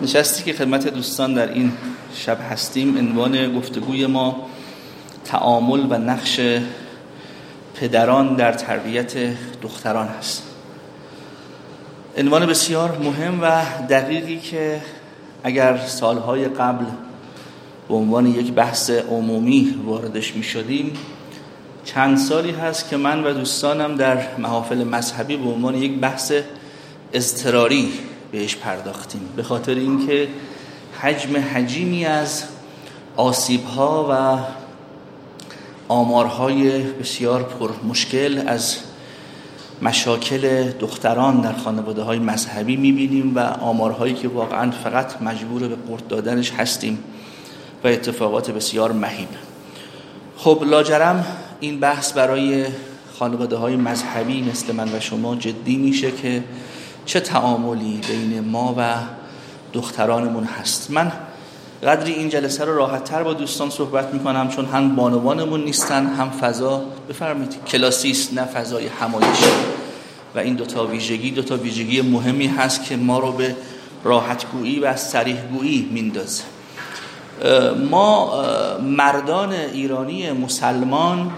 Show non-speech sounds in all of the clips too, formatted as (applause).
نشستی که خدمت دوستان در این شب هستیم عنوان گفتگوی ما تعامل و نقش پدران در تربیت دختران هست عنوان بسیار مهم و دقیقی که اگر سالهای قبل به عنوان یک بحث عمومی واردش می شدیم چند سالی هست که من و دوستانم در محافل مذهبی به عنوان یک بحث اضطراری بهش پرداختیم. به خاطر اینکه حجم حجیمی از آسیب ها و آمارهای بسیار پر مشکل از مشاکل دختران در خانواده های مذهبی می‌بینیم و آمارهایی که واقعا فقط مجبور به قرد دادنش هستیم و اتفاقات بسیار مهیب خب لاجرم این بحث برای خانواده های مذهبی مثل من و شما جدی میشه که چه تعاملی بین ما و دخترانمون هست؟ من قدری این جلسه رو راحت تر با دوستان صحبت می‌کنم چون هم بانوانمون نیستن هم فضا. بفرمایید کلاسیست نه فضای همایشی و این دوتا ویژگی دوتا ویژگی مهمی هست که ما رو به راحتگویی و سریحگویی میندازه. ما مردان ایرانی مسلمان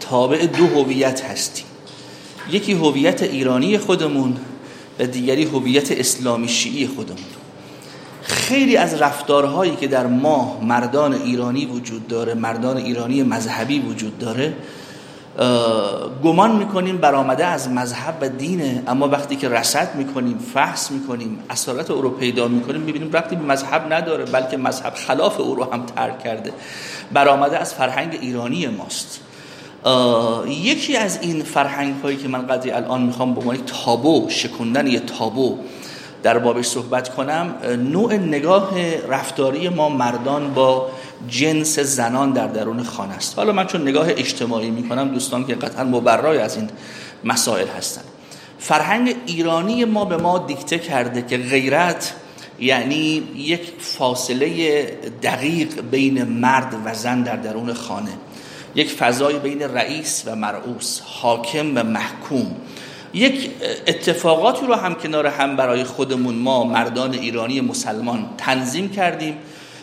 تابع دو هویت هستیم. یکی هویت ایرانی خودمون دیگری هویت اسلامی شیعی خودمون. خیلی از رفتارهایی که در ما مردان ایرانی وجود داره مردان ایرانی مذهبی وجود داره گمان می‌کنیم برآمده از مذهب و دینه اما وقتی که رصد می‌کنیم فحص می‌کنیم اصالت او رو پیدا می‌کنیم می‌بینیم ربطی به مذهب نداره بلکه مذهب خلاف او رو هم ترک کرده. برآمده از فرهنگ ایرانی ماست. یکی از این فرهنگ هایی که من قدری الان می‌خوام به عنوان تابو شکندن یه تابو در بابش صحبت کنم نوع نگاه رفتاری ما مردان با جنس زنان در درون خانه است. حالا من چون نگاه اجتماعی می‌کنم دوستان که قطعا مبرای از این مسائل هستن. فرهنگ ایرانی ما به ما دیکته کرده که غیرت یعنی یک فاصله دقیق بین مرد و زن در درون خانه. یک فضای بین رئیس و مرعوس حاکم و محکوم. یک اتفاقاتی رو هم کنار هم برای خودمون ما مردان ایرانی مسلمان تنظیم کردیم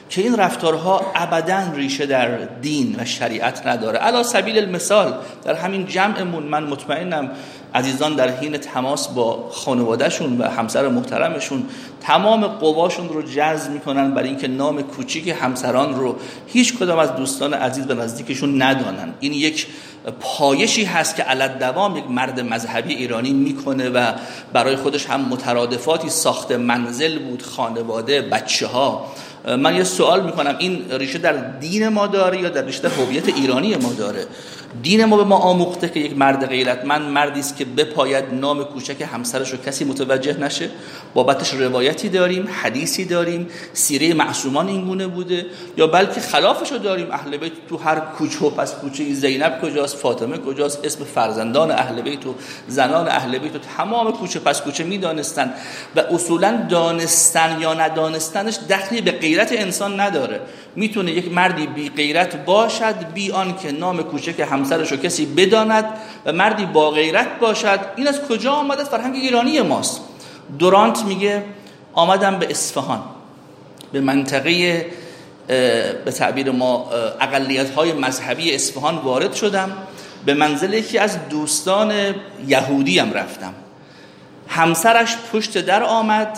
که این رفتارها ابدا ریشه در دین و شریعت نداره. علا سبیل المثال در همین جمعمون من مطمئنم عزیزان در حین تماس با خانوادهشون و همسر محترمشون تمام قواشون رو جذب می‌کنن برای اینکه نام کوچیک همسران رو هیچ کدام از دوستان عزیز و نزدیکشون ندانن. این یک پایشی هست که علت دوام یک مرد مذهبی ایرانی می‌کنه و برای خودش هم مترادفاتی ساخت منزل بود خانواده بچه ها من یه سوال می‌کنم این ریشه در دین ما داره یا در ریشه در هویت ایرانی ما داره؟ دین ما به ما آموخته که یک مرد غیرتمند مردی است که بپاید نام کوچک همسرش رو کسی متوجه نشه. بابتش روایتی داریم حدیثی داریم سیره معصومان اینگونه بوده. یا بلکه خلافش رو داریم. اهل بیت تو هر کوچه و پس کوچه زینب کجاست فاطمه کجاست؟ اسم فرزندان اهل بیت و زنان اهل بیت و تمام کوچه پس کوچه می‌دانستن. و اصولا دانستن یا ندانستنش دخلی به غیرت انسان نداره. می‌تونه یک مردی بی غیرت باشد بی آن که نام کوچک همسرش رو کسی بداند و مردی با غیرت باشد این از کجا آمده فرهنگ ایرانی ماست. دورانت میگه آمدم به اصفهان. به منطقه به تعبیر ما اقلیت های مذهبی اصفهان وارد شدم. به منزل یکی از دوستان یهودی هم رفتم. همسرش پشت در آمد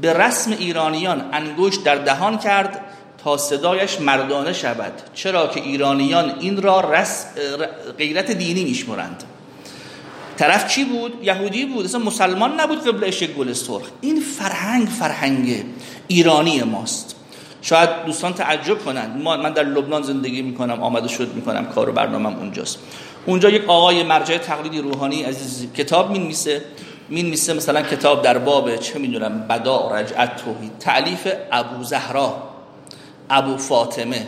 به رسم ایرانیان انگشت در دهان کرد تا صدایش مردانه شود. چرا که ایرانیان این را رس غیرت دینی میشمرند. طرف چی بود؟ یهودی بود. اصلا مسلمان نبود قبلش گل سرخ. این فرهنگ فرهنگ ایرانی ماست. شاید دوستان تعجب کنند. ما من در لبنان زندگی می‌کنم آمده شد می‌کنم کار و برنامه اونجاست. اونجا یک آقای مرجع تقلیدی روحانی عزیز کتاب می‌نویسه. می‌نویسه مثلا کتاب در باب چه می‌دونم بدا رجعت توحید تعلیف ابو زهرا. ابو فاطمه.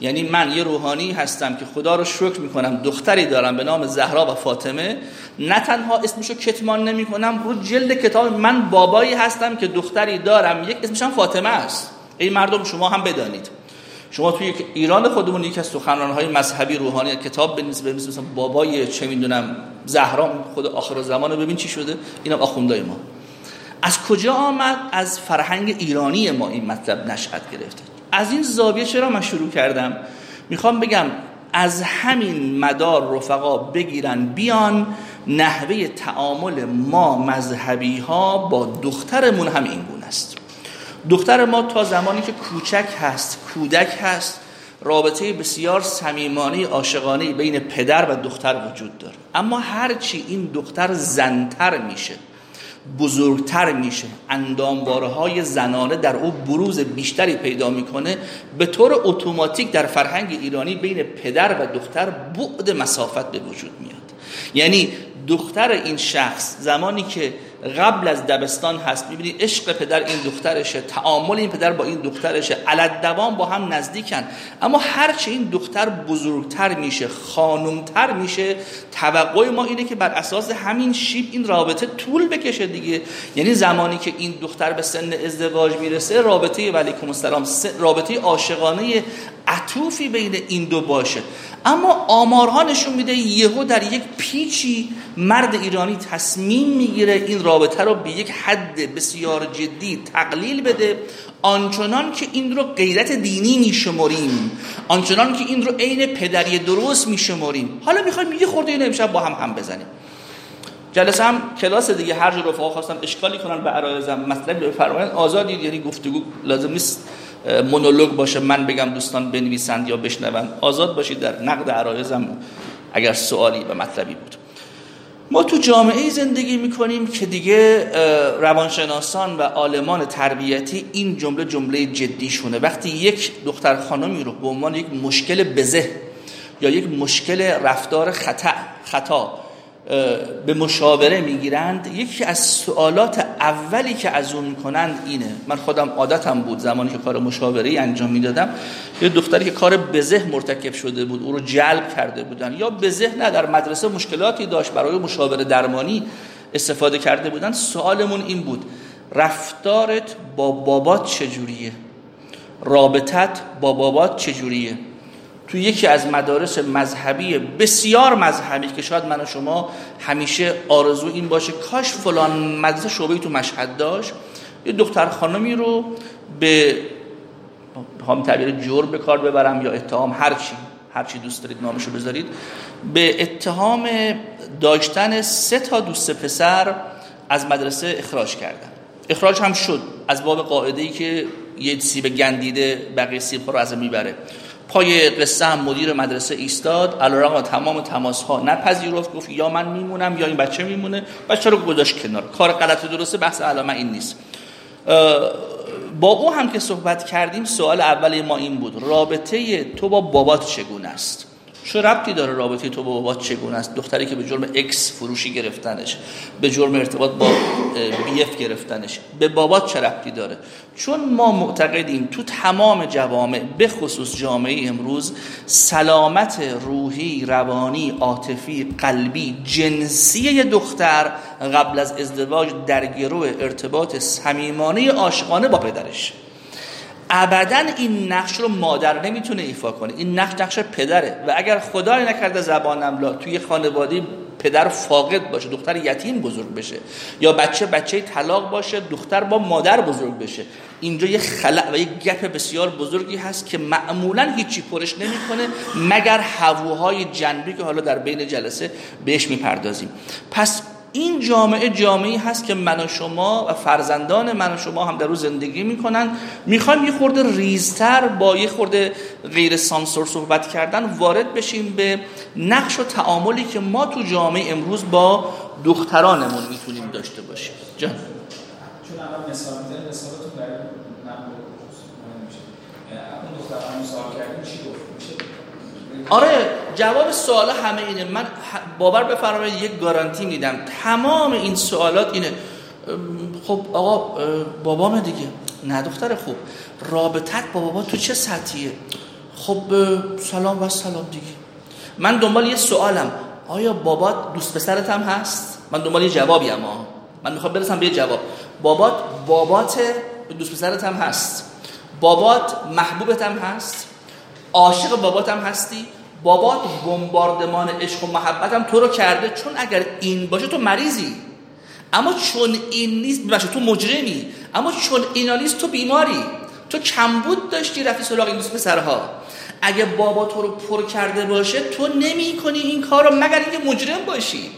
یعنی من یه روحانی هستم که خدا رو شکر می‌کنم دختری دارم به نام زهرا و فاطمه. نه تنها اسمشو کتمان نمی کنم رو جلد کتاب من بابایی هستم که دختری دارم. یک اسمشم فاطمه است. ای مردم شما هم بدانید. شما توی ایران خودمون یک از سخنرانهای مذهبی روحانی کتاب بنویسید بنویسید مثلا بابای چه می‌دونم زهرا خود آخر زمان رو ببین چی شده. اینم آخوندای ما. از کجا آمد؟ از فرهنگ ایرانی ما این مطلب نشأت گرفته. از این زاویه چرا من شروع کردم؟ می‌خوام بگم از همین مدار رفقا بگیرن بیان نحوه تعامل ما مذهبی ها با دخترمون هم این گونه است. دختر ما تا زمانی که کوچک هست کودک هست رابطه بسیار صمیمانه عاشقانه بین پدر و دختر وجود داره. اما هرچی این دختر زنتر میشه بزرگتر میشه. اندامواره های زنانه در او بروز بیشتری پیدا می‌کنه. به طور اتوماتیک در فرهنگ ایرانی بین پدر و دختر بعد مسافت به وجود میاد. یعنی دختر این شخص زمانی که قبل از دبستان هست می‌بینی عشق پدر این دخترشه تعامل این پدر با این دخترشه علت دوام با هم نزدیکن. اما هرچه این دختر بزرگتر میشه خانومتر میشه توقع ما اینه که بر اساس همین شیب این رابطه طول بکشه دیگه. یعنی زمانی که این دختر به سن ازدواج می‌رسه رابطه ولیکم السلام رابطه عاشقانه عطوفی بین این دو باشه. اما آمارها نشون میده یهو در یک پیچی مرد ایرانی تصمیم می‌گیره این رابطه رو به یک حد بسیار جدی تقلیل بده. آنچنان که این رو غیرت دینی میشمریم آنچنان که این رو عین پدری درست میشمریم حالا می‌خوایم یه خورده این امشب با هم هم بزنیم. جلسه هم کلاس دیگه هر جور رفقا خواستن اشکالی کنن به عرایزم مطلب بفرمایید آزادی یعنی گفتگو لازم نیست مونولوگ باشه من بگم دوستان بنویسند یا بشنوند. آزاد باشید در نقد عرایزم اگر سوالی و مطلبی بود. ما تو جامعه زندگی می‌کنیم که دیگه روانشناسان و عالمان تربیتی این جمله جمله جدی شونه وقتی یک دختر خانمی رو به عنوان یک مشکل بزه یا یک مشکل رفتار خطا خطا به مشاوره می‌گیرند. یکی از سوالات اولی که از اون می‌کنند اینه. من خودم عادتم بود زمانی که کار مشاوره انجام می‌دادم یه دختری که کار بزه مرتکب شده بود او رو جلب کرده بودن. یا بزه نه در مدرسه مشکلاتی داشت برای مشاوره درمانی استفاده کرده بودن. سوالمون این بود رفتارت با بابات چجوریه؟ رابطت با بابات چجوریه؟ تو یکی از مدارس مذهبی بسیار مذهبی که شاید من و شما همیشه آرزو این باشه کاش فلان مدرسه شعبه تو مشهد داشت. یه دختر خانمی رو به هم تعبیر جور به کار ببرم یا اتهام هرچی هرچی دوست دارید نامشو بذارید. به اتهام داشتن سه تا دوست پسر از مدرسه اخراج کردن. اخراج هم شد از باب قاعده ای که یه سیب گندیده بقیه سیب رو از می‌بره. پای قصه هم مدیر مدرسه ایستاد علیرغم تمام تماس ها نپذیرفت گفت یا من میمونم یا این بچه میمونه. بچه رو گذاشت کنار. کار غلط و درسته بحث علامه این نیست. با او هم که صحبت کردیم سوال اول ما این بود. رابطه تو با بابات چگونه است؟ چه ربطی داره رابطه تو با بابات چگونه است؟ دختری که به جرم اکس فروشی گرفتنش به جرم ارتباط با بی اف گرفتنش به بابات چه ربطی داره؟ چون ما معتقدیم تو تمام جوامع به خصوص جامعه امروز سلامت روحی روانی عاطفی قلبی جنسی دختر قبل از ازدواج در گروه ارتباط صمیمانه عاشقانه با پدرش. ابدا این نقش رو مادر نمی‌تونه ایفا کنه. این نقش نقش پدره. و اگر خدای نکرده زبانم لا توی خانواده پدر فاقد باشه دختر یتیم بزرگ بشه یا بچه بچه طلاق باشه دختر با مادر بزرگ بشه اینجا یه خلع و یه گپ بسیار بزرگی هست که معمولا هیچی پرش نمی‌کنه مگر هووهای جنبی که حالا در بین جلسه بهش می‌پردازیم. پس این جامعه جامعه هست که من و شما و فرزندان من و شما هم در رو زندگی می‌کنن. می‌خوایم یه خورده ریزتر با یه خورده غیر سانسور صحبت کردن وارد بشیم به نقش و تعاملی که ما تو جامعه امروز با دخترانمون می‌تونیم داشته باشیم. جان. چون الان مثال مثالتون برای اون دختران سوال کردیم چی گفت؟ آره جواب سوال همه اینه. من باور بفرمایید یک گارانتی میدم. تمام این سوالات اینه. خب آقا بابام دیگه. نه دختر خوب. رابطت با بابا تو چه سطحیه؟ خب سلام و سلام دیگه. من دنبال یه سوالم. آیا بابات دوست پسرت هم هست؟ من دنبال یه جوابی اما من می‌خوام برسم به یه جواب. بابات بابات دوست پسرت هم هست. بابات محبوبت هم هست. عاشق بابات هم هستی؟ بابات بمباردمان عشق و محبت هم تو رو کرده. چون اگر این باشه تو مریضی. اما چون این نیست باشه تو مجرمی. اما چون اینا نیست تو بیماری. تو کمبود داشتی رفتی سراغ این پسرها. اگه بابا تو رو پر کرده باشه تو نمی کنی این کار رو مگر اینکه مجرم باشی.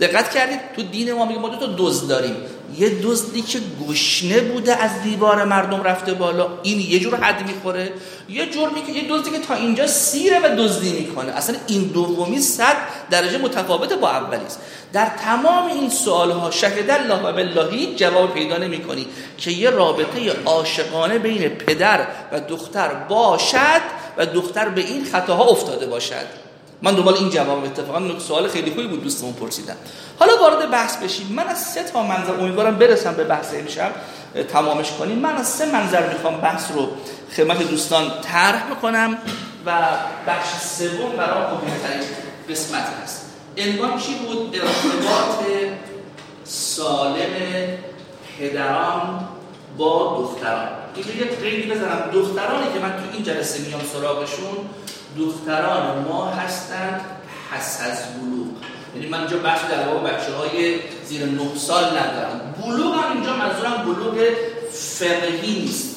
دقت کردید تو دین ما میگه ما دو تا دزد داریم. یه دزدی که گشنه بوده از دیوار مردم رفته بالا این یه جور حد می‌خوره یه جرمی که یه دزدی که تا اینجا سیره و دزدی می‌کنه. اصلا این دومی صد درجه متفاوت با اولی است در تمام این سوال ها شهد الله و بالله جواب پیدا نمی کنی که یه رابطه عاشقانه بین پدر و دختر باشد و دختر به این خطاها افتاده باشد. من دنبال این جواب اتفاقا سوال خیلی خوبی بود دوستمون پرسیدن. حالا وارد بحث بشیم. من از سه تا منظر امیدوارم برسم به بحث امشب تمامش کنیم. من از سه منظر می‌خوام بحث رو خدمت دوستان طرح بکنم و بخش سوم برام مهمترین قسمت هست. عنوان چی بود؟ ارتباط سالم پدران با دختران. اینجا یه قیدی بزنم. دخترانی که من تو این جلسه میام سراغشون دختران ما هستند پس از بلوغ. یعنی من اینجا بحث در واقع بچه های زیر 9 سال ندارم. بلوغ هم اینجا منظورم بلوغ فقهی نیست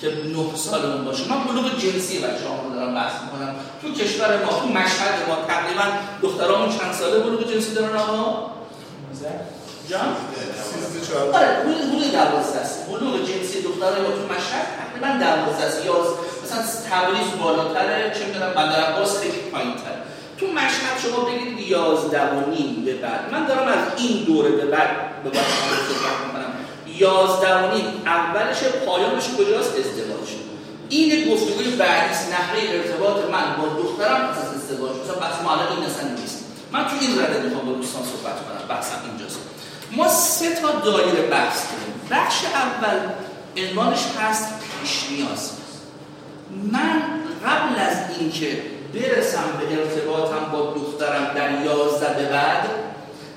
که 9 سالمون باشه. من بلوغ جنسی بچه رو دارم بحث می‌کنم. تو کشور ما تو مشهد ما تقریبا دخترامون چند ساله بلوغ جنسی دارن آقا؟ جان؟ آره بلوغ دوازده است. بلوغ جنسی دخترای تو مشهد تقریبا دوازده است. مثلا تبریز بالاتره چه می‌دونم بندر عباس خیلی پایین‌تره. تو مشهد شما بگید 11 و نیم به بعد. من دارم از این دوره به بعد به بعد صحبت می‌کنم. 11 و نیم اولش پایانش کجاست؟ ازدواج. این گفتگوی بعدی نحوه ارتباط من با دخترم پس از ازدواج. مثلا بحث الان این اصلا نیست. من تو این رده می‌خوام با دوستان صحبت کنم. بحثم اینجاست. ما سه تا دایره بحث داریم. بخش اول عنوانش هست پیش نیاز. من قبل از اینکه برسم به ارتباطم با دخترم در یازده به بعد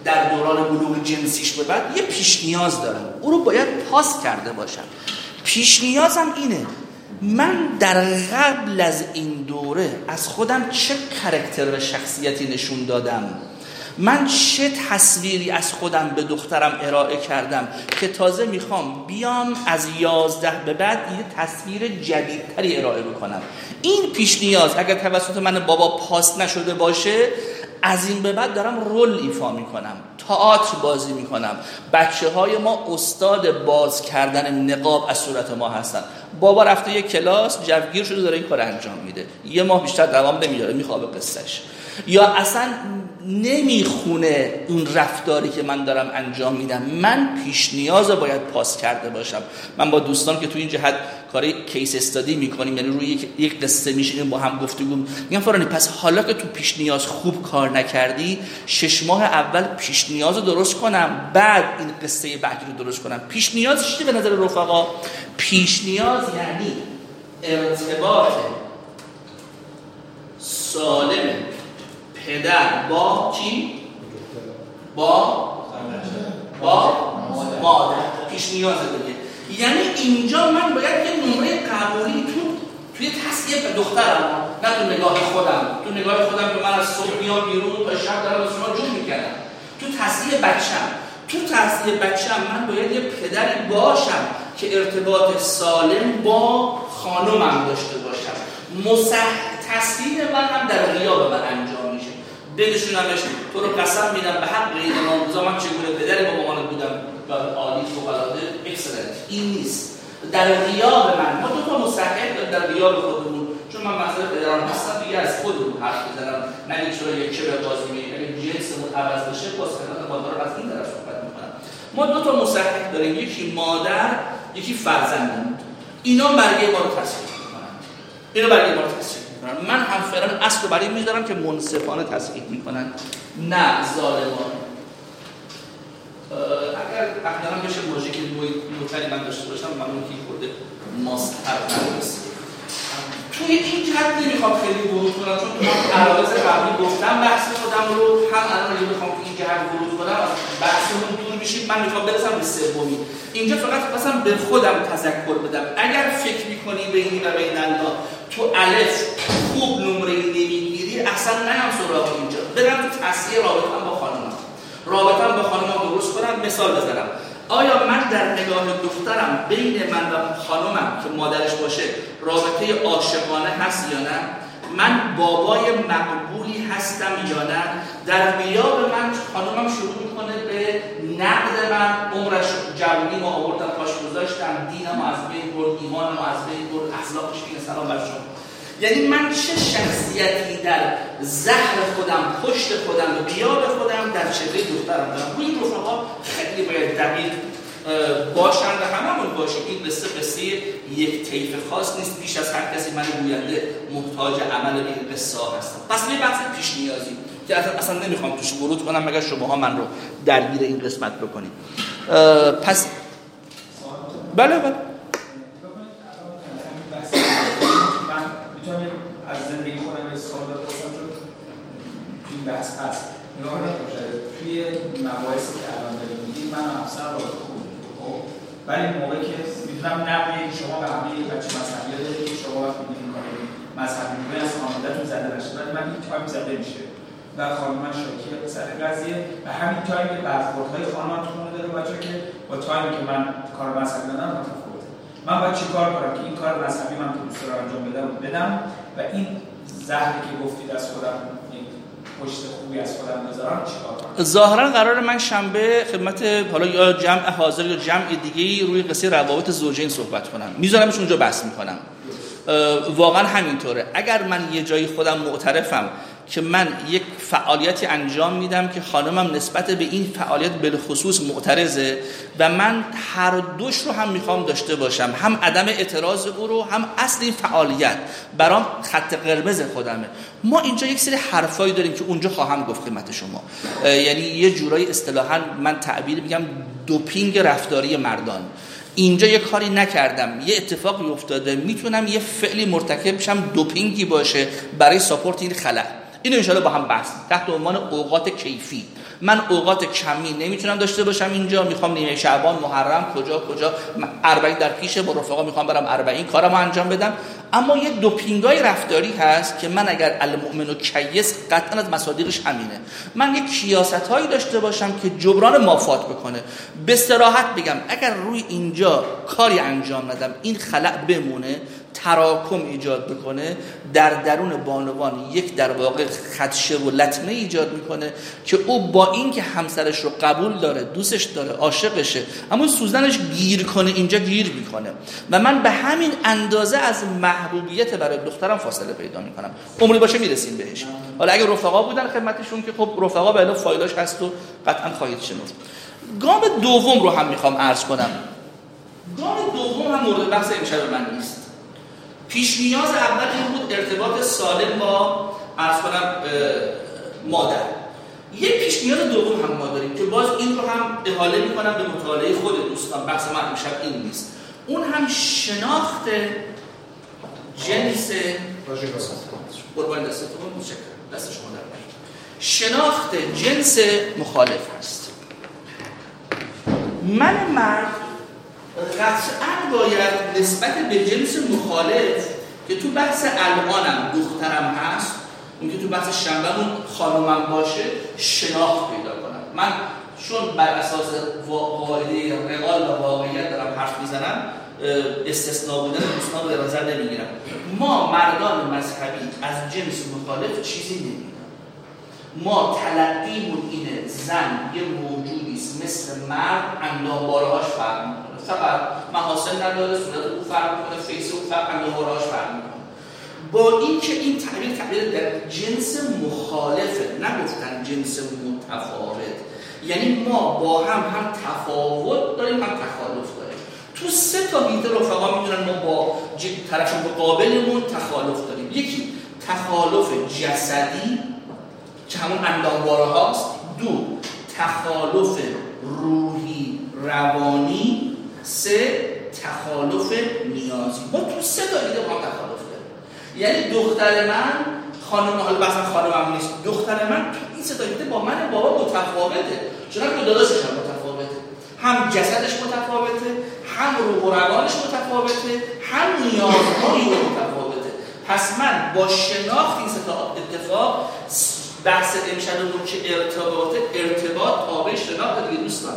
در دوران بلوغ جنسیش به بعد یه پیش نیاز دارم. او رو باید پاس کرده باشم. پیش نیازم اینه من در قبل از این دوره از خودم چه کرکتر و شخصیتی نشون دادم؟ من چه تصویری از خودم به دخترم ارائه کردم که تازه می‌خوام بیام از یازده به بعد یه تصویر جدیدتری ارائه بکنم. این پیش نیاز اگر توسط من بابا پاس نشده باشه از این به بعد دارم رول ایفا می‌کنم تئاتر بازی می‌کنم. بچه های ما استاد باز کردن نقاب از صورت ما هستن. بابا رفته یه کلاس جوگیر شده داره این کار انجام میده. یه ماه بیشتر دوام نمیاره میخوابه قصهش. یا اصلا نمی‌خونه اون رفتاری که من دارم انجام میدم. من پیش نیاز باید پاس کرده باشم. من با دوستان که تو این جهت کار کیس استادی می‌کنیم یعنی روی یک, یک قصه میشینیم با هم گفتگو میگم فرانی پس حالا که تو پیش نیاز خوب کار نکردی شش ماه اول پیش نیاز رو درست کنم بعد این قصه بعدی رو درست کنم. پیش نیاز چیه به نظر رفقا؟ پیش نیاز یعنی ارتباط سالم. پدر با کی؟ با با مادر. پیش نیاز دیگه. یعنی اینجا من باید یه نمره قبولی تو توی تصحیه به دخترم نه تو نگاه خودم. تو نگاه خودم که من از صبح میام بیرون تا شب دارم از شما جور می‌کردم. تو تصحیه بچم. تو تصحیه بچم من باید یه پدری باشم که ارتباط سالم با خانمم داشته باشم. مصح تصحیح من هم در غیاب من انجام بدشونمش تو رو قسم میدم به حق این امام من چگونه پدر با مامانت بودم؟ و عالی فوق العاده اکسلنت این نیست. در غیاب من. ما دو تا مستحق در غیاب خودمون. چون من مثلا پدران هستم. دیگه از خودمون حرف بزنم نه چرا یک چه بازی می اگه جنسمون عوض بشه باز خدمت مادر از این طرف صحبت می‌کنم. ما دو تا مستحق داریم. یکی مادر یکی فرزندمون. اینا برگه ما رو تصویر می‌کنن. اینا برگه ما رو تصویر من هم فران اصل رو برای می‌ذارم که منصفانه تصحیح می‌کنن. نه ظالمان. اگر احیانا بشه موجی که نوتری من داشته باشم من اون که خورده ماستر توی این جهت نمی‌خوام خیلی ورود کنم چون تو عراض قبلی گفتم بحث خودم رو هم الان اگه بخوام این جهت ورود کنم بحثمون دور میشید من می‌خوام برسم به سومی. اینجا فقط مثلا به خودم تذکر بدم. اگر فکر می‌کنی بینی و بین الله تو الف خوب نمره نمی‌گیری اصلا نیام سراغ اینجا. برم تو رابطه با خانم رابطم با خانمم درست کنم مثال بزنم. آیا من در نگاه دخترم بین من و خانمم که مادرش باشه رابطه عاشقانه هست یا نه؟ من بابای مقبولی هستم یا نه؟ در غیاب من خانمم شروع می‌کنه به نقد من عمرش جوانی ما آوردم پاش گذاشتم دینم از بین برد ایمانم از بین برد اخلاقش دیگه سلام بر شما. یعنی من چه شخصیتی در زهر خودم پشت خودم و بیاب خودم در چهره دخترم؟ دارم این رفقا خیلی باید دقیق باشن و هممون باشیم. این قصه قصه یک طیف خاص نیست. بیش از هر کسی من گوینده محتاج عمل این قصه هستم پس یه بحث پیش نیازی که اصلا نمی‌خوام توش ورود کنم. مگر شما من رو درگیر این قسمت بکنید. پس بله بله. از زندگی خودم یه سوال بپرسم؟ چون این بحث هست. نگاه توی مباحثی که الان داریم میگید من همسر رو خب؟ ولی موقعی که می‌تونم نقل شما به همه بچه مذهبی دارید که شما وقتی میگین مذهبی میگن از خانوادهتون زده نشه ولی من این تایم زده میشه و خانم من شاکی سر قضیه. و همین تایم برخوردهای تو خونه داره بچه که با تایمی که من کار مذهبی متفاوته من باید چی کار کنم که این کار مذهبی من که دارم انجام بدم؟ بدم. و این زهری که گفتید از خودم پشت خوبی از خودم چیکار ظاهرا قرار من شنبه خدمت حالا یا جمع حاضر یا جمع دیگه روی قصه روابط زوجین صحبت کنم. میذارمش اونجا بحث می‌کنم. واقعا همینطوره. اگر من یه جایی خودم معترفم که من یک فعالیتی انجام میدم که خانمم نسبت به این فعالیت به خصوص معترضه و من هر دوش رو هم می‌خوام داشته باشم. هم عدم اعتراض او رو هم اصل این فعالیت. برام خط قرمز خودمه. ما اینجا یک سری حرفایی داریم که اونجا خواهم گفت خدمت شما. یعنی یه جورایی اصطلاحا من تعبیر میگم دوپینگ رفتاری مردان. اینجا یه کاری نکردم. یه اتفاقی افتاده. می‌تونم یه فعلی مرتکب شم دوپینگی باشه برای ساپورت این خلق اینو انشاءالله با هم بحث تحت عنوان اوقات کیفی. من اوقات کمی نمی‌تونم داشته باشم اینجا. می‌خوام نیمه شعبان محرم کجا کجا. اربعین در پیشه با رفقا می‌خوام برم اربعین کارم انجام بدم. اما یه دوپینگای رفتاری هست که من اگر المؤمن و کیس قطعا از مصادیقش همینه. من یه کیاست هایی داشته باشم که جبران مافات بکنه. به سراحت بگم اگر روی اینجا کاری انجام ندم این خلع بمونه تراکم ایجاد بکنه در درون بانوان یک در واقع خدشه و لطمه ایجاد می‌کنه که او با اینکه همسرش رو قبول داره دوستش داره عاشقشه اما سوزنش گیر کنه اینجا گیر می‌کنه. و من به همین اندازه از محبوبیت برای دخترم فاصله پیدا می‌کنم. عمری باشه می‌رسیم بهش. حالا اگه رفقا بودن خدمتشون که خب رفقا به فایلاش هست و قطعا خواهید شنود. گام دوم رو هم می‌خوام عرض کنم. گام دوم هم مورد بحث امشب من نیست. پیش نیاز اول این بود ارتباط سالم با ارز کنم مادر. یه پیش نیاز دوم هم ما داریم که باز این رو هم احاله می‌کنم به مطالعه خود دوستان. بحث من امشب این نیست. اون هم شناخت جنس قربان دستتون. دست شما در شناخت جنس مخالف هست من مرد قطعا باید نسبت به جنس مخالف که تو بحث الانم دخترم هست اون که تو بحث شنبهمون خانومم باشه شناخت پیدا کنم. من چون بر اساس قاعده رقال و واقعیت دارم حرف می‌زنم استثناء بودن رو در نظر نمی‌گیرم. ما مردان مذهبی از جنس مخالف چیزی نمی‌گیرم ما تلقیمون اینه زن یه موجودی مثل مرد اندامبارهاش فرق فقط محاسن نداره صورت او فرق می‌کنه فیس او فرق اندامبارهاش فرق می‌کنه. با اینکه این تعبیر تعبیر در جنس مخالفه نگفتن جنس متفاوت. یعنی ما با هم هم تفاوت داریم هم تخالف داریم. تو سه تا بیت رفقا می‌دونن ما با طرف مقابلمون تخالف داریم. یکی تخالف جسدی که همون اندامباره هاست. دو تخالف روحی روانی. سه تخالف نیازی. ما تو سه تا دیگه با تخالف داریم. یعنی دختر من خانم حالا بحثم خانمم نیست. دختر من تو این سه تا با من بابا متفاوته. چون که داداشش هم متفاوته. هم جسدش متفاوته هم روح و روانش متفاوته هم نیازهای متفاوته. پس من با شناخت این سه تا اتفاق بحث امشبمون که ارتباط ارتباط تابع شناخت دیگه دوستان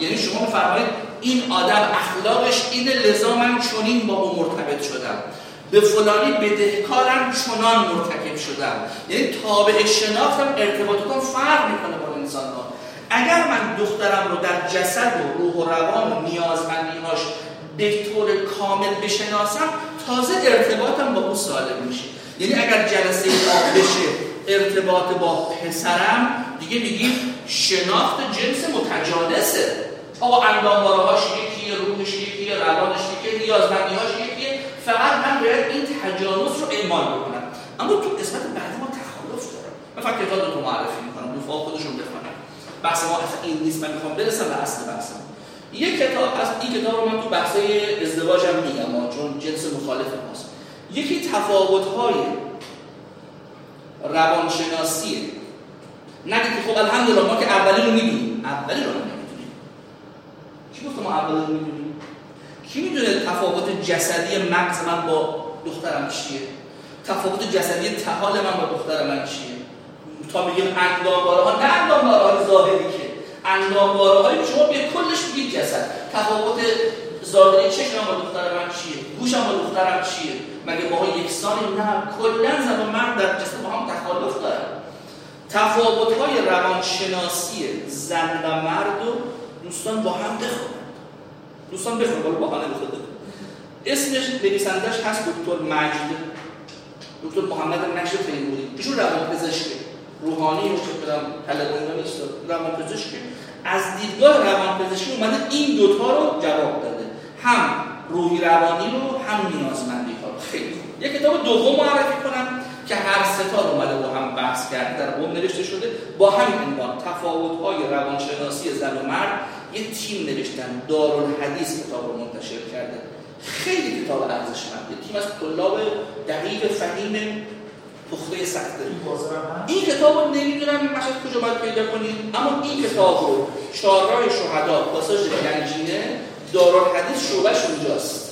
یعنی شما میفرمایید این آدم اخلاقش اینه لذا من چنین با او مرتبط شدم. به فلانی بدهکارم چنان مرتکب شدم. یعنی تابع شناختم ارتباطاتم فرق می‌کنه با انسان ها اگر من دخترم رو در جسد و روح و روان و نیازمندیهاش به طور کامل بشناسم تازه ارتباطم با او سالم میشه. یعنی اگر جلسه آب بشه ارتباط با پسرم دیگه میگیم شناخت جنس متجانسه. آقا اندامبارهاش یکیه روحش یکیه روانش یکیه نیازمندیهاش یکیه. فقط من باید این تجانس رو اعمال بکنم. اما تو قسمت بعدی ما تخلف دارم. من فقط کتاب دو معرفی می‌کنم دو خودشون بخونم بحث ما اصلا این نیست من می‌خوام برسم به اصل بحثم. یک کتاب از این کتاب رو من تو بحثای ازدواجم میگم چون جنس مخالف ماست. یکی تفاوت‌های روانشناسیه. نگید که خب الحمدلله ما که اولی رو می‌دونیم. اولی رو نمی‌دونیم. کی گفت ما اولی رو می‌دونیم؟ کی می‌دونه تفاوت جسدی مغز من با دخترم چیه؟ تفاوت جسدی تحال من با دختر من چیه؟ تا بگیم اندامباره ها نه اندامباره های ظاهری که. اندامباره های شما به کلش بگید جسد. تفاوت ظاهری چشم با دختر من چیه؟ گوشم با دخترم چیه؟ مگه ما یکسانی نه کلا زن و مرد در جسد با هم تخالف دارن تفاوت های روانشناسی زن و مرد و دوستان با هم بخونن. دوستان بخونن با بحانه بخونن اسمش نویسندش هست دکتر مجد. دکتر محمد نشر تیموری ایشون روان پزشکه روحانی و چه کنم طلبه نیست. روان پزشکه از دیدگاه روان پزشکی اومده این دوتا رو جواب داده. هم روحی روانی رو هم خوب یک کتاب دوم معرفی کنم که هر ستا رو اومده با هم بحث کرده در قوم نوشته شده. با همین عنوان تفاوت های روانشناسی زن و مرد یه تیم نوشتن. دارالحدیث کتاب رو منتشر کرده. خیلی کتاب ارزشمنده تیم از طلاب دقیق فهیم پخته سخته این کتاب رو نمی‌دونم این مشهد کجا باید پیدا کنید اما این کتاب رو چهارراه شهدا پاساژ گنجینه دارالحدیث شعبهش اونجاست.